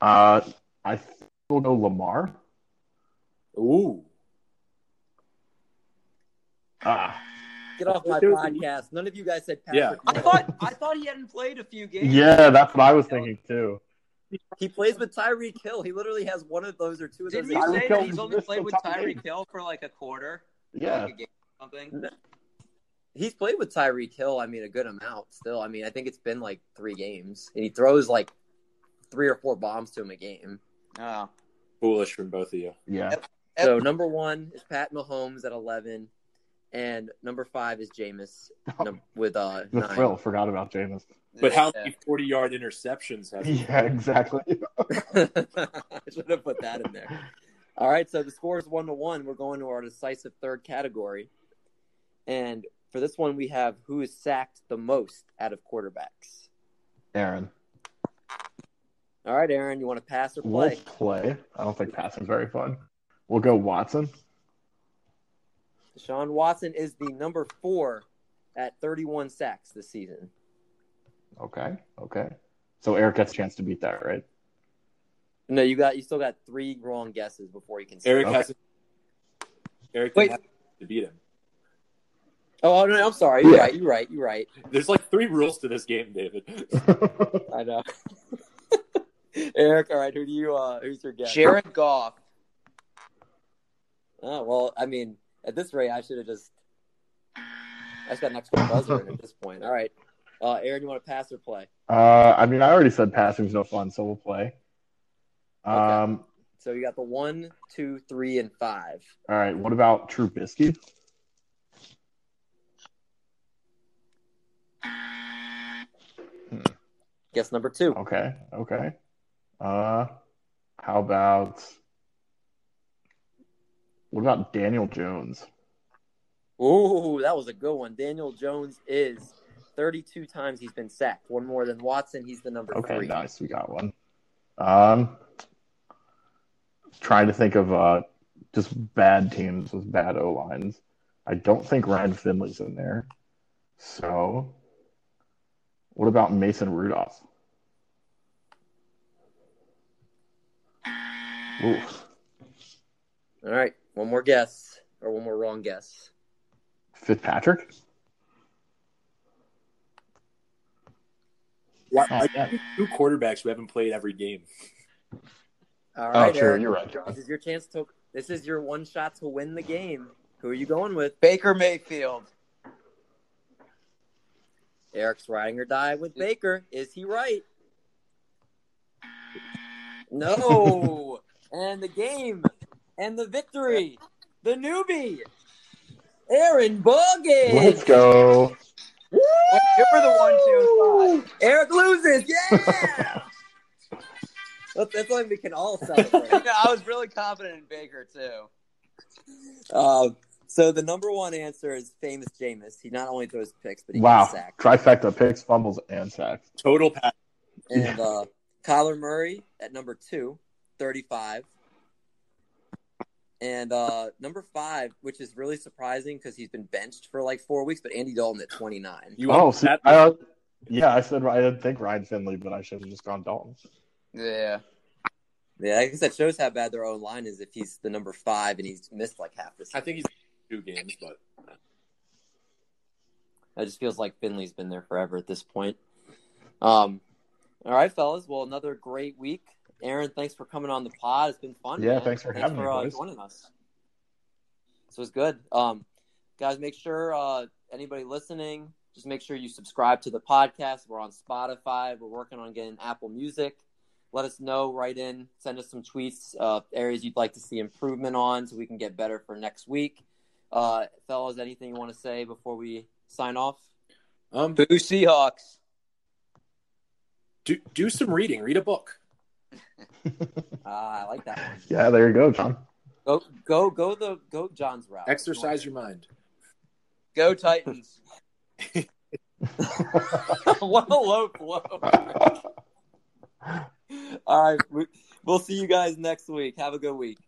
Uh, I think we'll go Lamar. Ooh. Ah, Get off my podcast. None of you guys said Yeah. I thought I thought he hadn't played a few games. yeah, that's what I was thinking too. He plays with Tyreek Hill. He literally has one of those or two of Didn't those. you Tyreek say that he's only played with top Tyreek. Hill for like a quarter? Yeah, Like a game or something? He's played with Tyreek Hill. I mean, a good amount still. I mean, I think it's been like three games, and he throws like three or four bombs to him a game. Oh. Foolish from both of you. yeah. So number one is Pat Mahomes at eleven, and number five is Jameis num- with uh The nine. thrill. Forgot about Jameis. But how Yeah. many 40 yard interceptions have he? Yeah, exactly. I should have put that in there. All right, so the score is one to one. We're going to our decisive third category, and for this one we have who is sacked the most out of quarterbacks. Aaron, All right, Aaron, you want to pass or we'll play? play. I don't think passing's very fun. We'll go Watson. Deshaun Watson is the number four at 31 sacks this season. Okay, okay. So Eric gets a chance to beat that, right? No, you got you still got three wrong guesses before you can. say Eric Okay. has Eric Wait. Wait. to beat him. Oh no, I'm sorry. You're Yeah. right. You're right. You're right. There's like three rules to this game, David. I know. Eric, all right. Who do you? uh Who's your guess? Jared Goff. Oh well, I mean, at this rate, I should have just. I just got an extra buzzer in at this point. All right, uh, Aaron, you want to pass or play? uh, I mean, I already said passing's no fun, so we'll play. Um, So you got the one, two, three, and five. all right. What about Trubisky? Guess number two. Okay, okay. Uh, how about what about Daniel Jones? Ooh, that was a good one. Daniel Jones is 32 times he's been sacked. One more than Watson. He's the number Okay, three. nice. We got one. Um, trying to think of uh just bad teams with bad O lines. I don't think Ryan Finley's in there. So, what about Mason Rudolph? Oof. All right, one more guess or one more wrong guess. Fitzpatrick? Why, Oh, like, two quarterbacks who haven't played every game. All Oh, right, sure. Aaron. You're right, John. This is your chance to. This is your one shot to win the game. Who are you going with? Baker Mayfield. Eric's riding or die with Baker. Is he right? No. and the game and the victory. The newbie. Aaron Bogus. Let's go. Wait, who were the one, two. Eric loses. Yeah. that's, that's something we can all celebrate. I was really confident in Baker too. Um, so the number one answer is famous Jameis. He not only throws picks, but he Wow. gets sacked. Trifecta picks, fumbles, and sacks. Total pass. And uh, Kyler Murray at number two, 35. And uh, number five, which is really surprising because he's been benched for like four weeks, but Andy Dalton at 29. You oh, see, that? I, uh, yeah, I said I didn't think Ryan Finley, but I should have just gone Dalton. Yeah. Yeah, I guess that shows how bad their own line is if he's the number five and he's missed like half the I think he's two games, but It just feels like Finley's been there forever at this point. Um, all right, fellas. Well, another great week. Aaron, thanks for coming on the pod. It's been fun. Yeah, man. thanks for having me, uh, boys. joining us. This was good. Um, guys, make sure uh, anybody listening, just make sure you subscribe to the podcast. We're on Spotify. We're working on getting Apple Music. Let us know. Write in. Send us some tweets. Uh, areas you'd like to see improvement on, so we can get better for next week. Uh, fellas, anything you want to say before we sign off? Um, Boo Seahawks. do do some reading. Read a book. Ah, I like that one. Yeah, there you go, John. Go, go, go the go John's route. Exercise your mind. Go Titans. what a low blow. All right, we, we'll see you guys next week. Have a good week.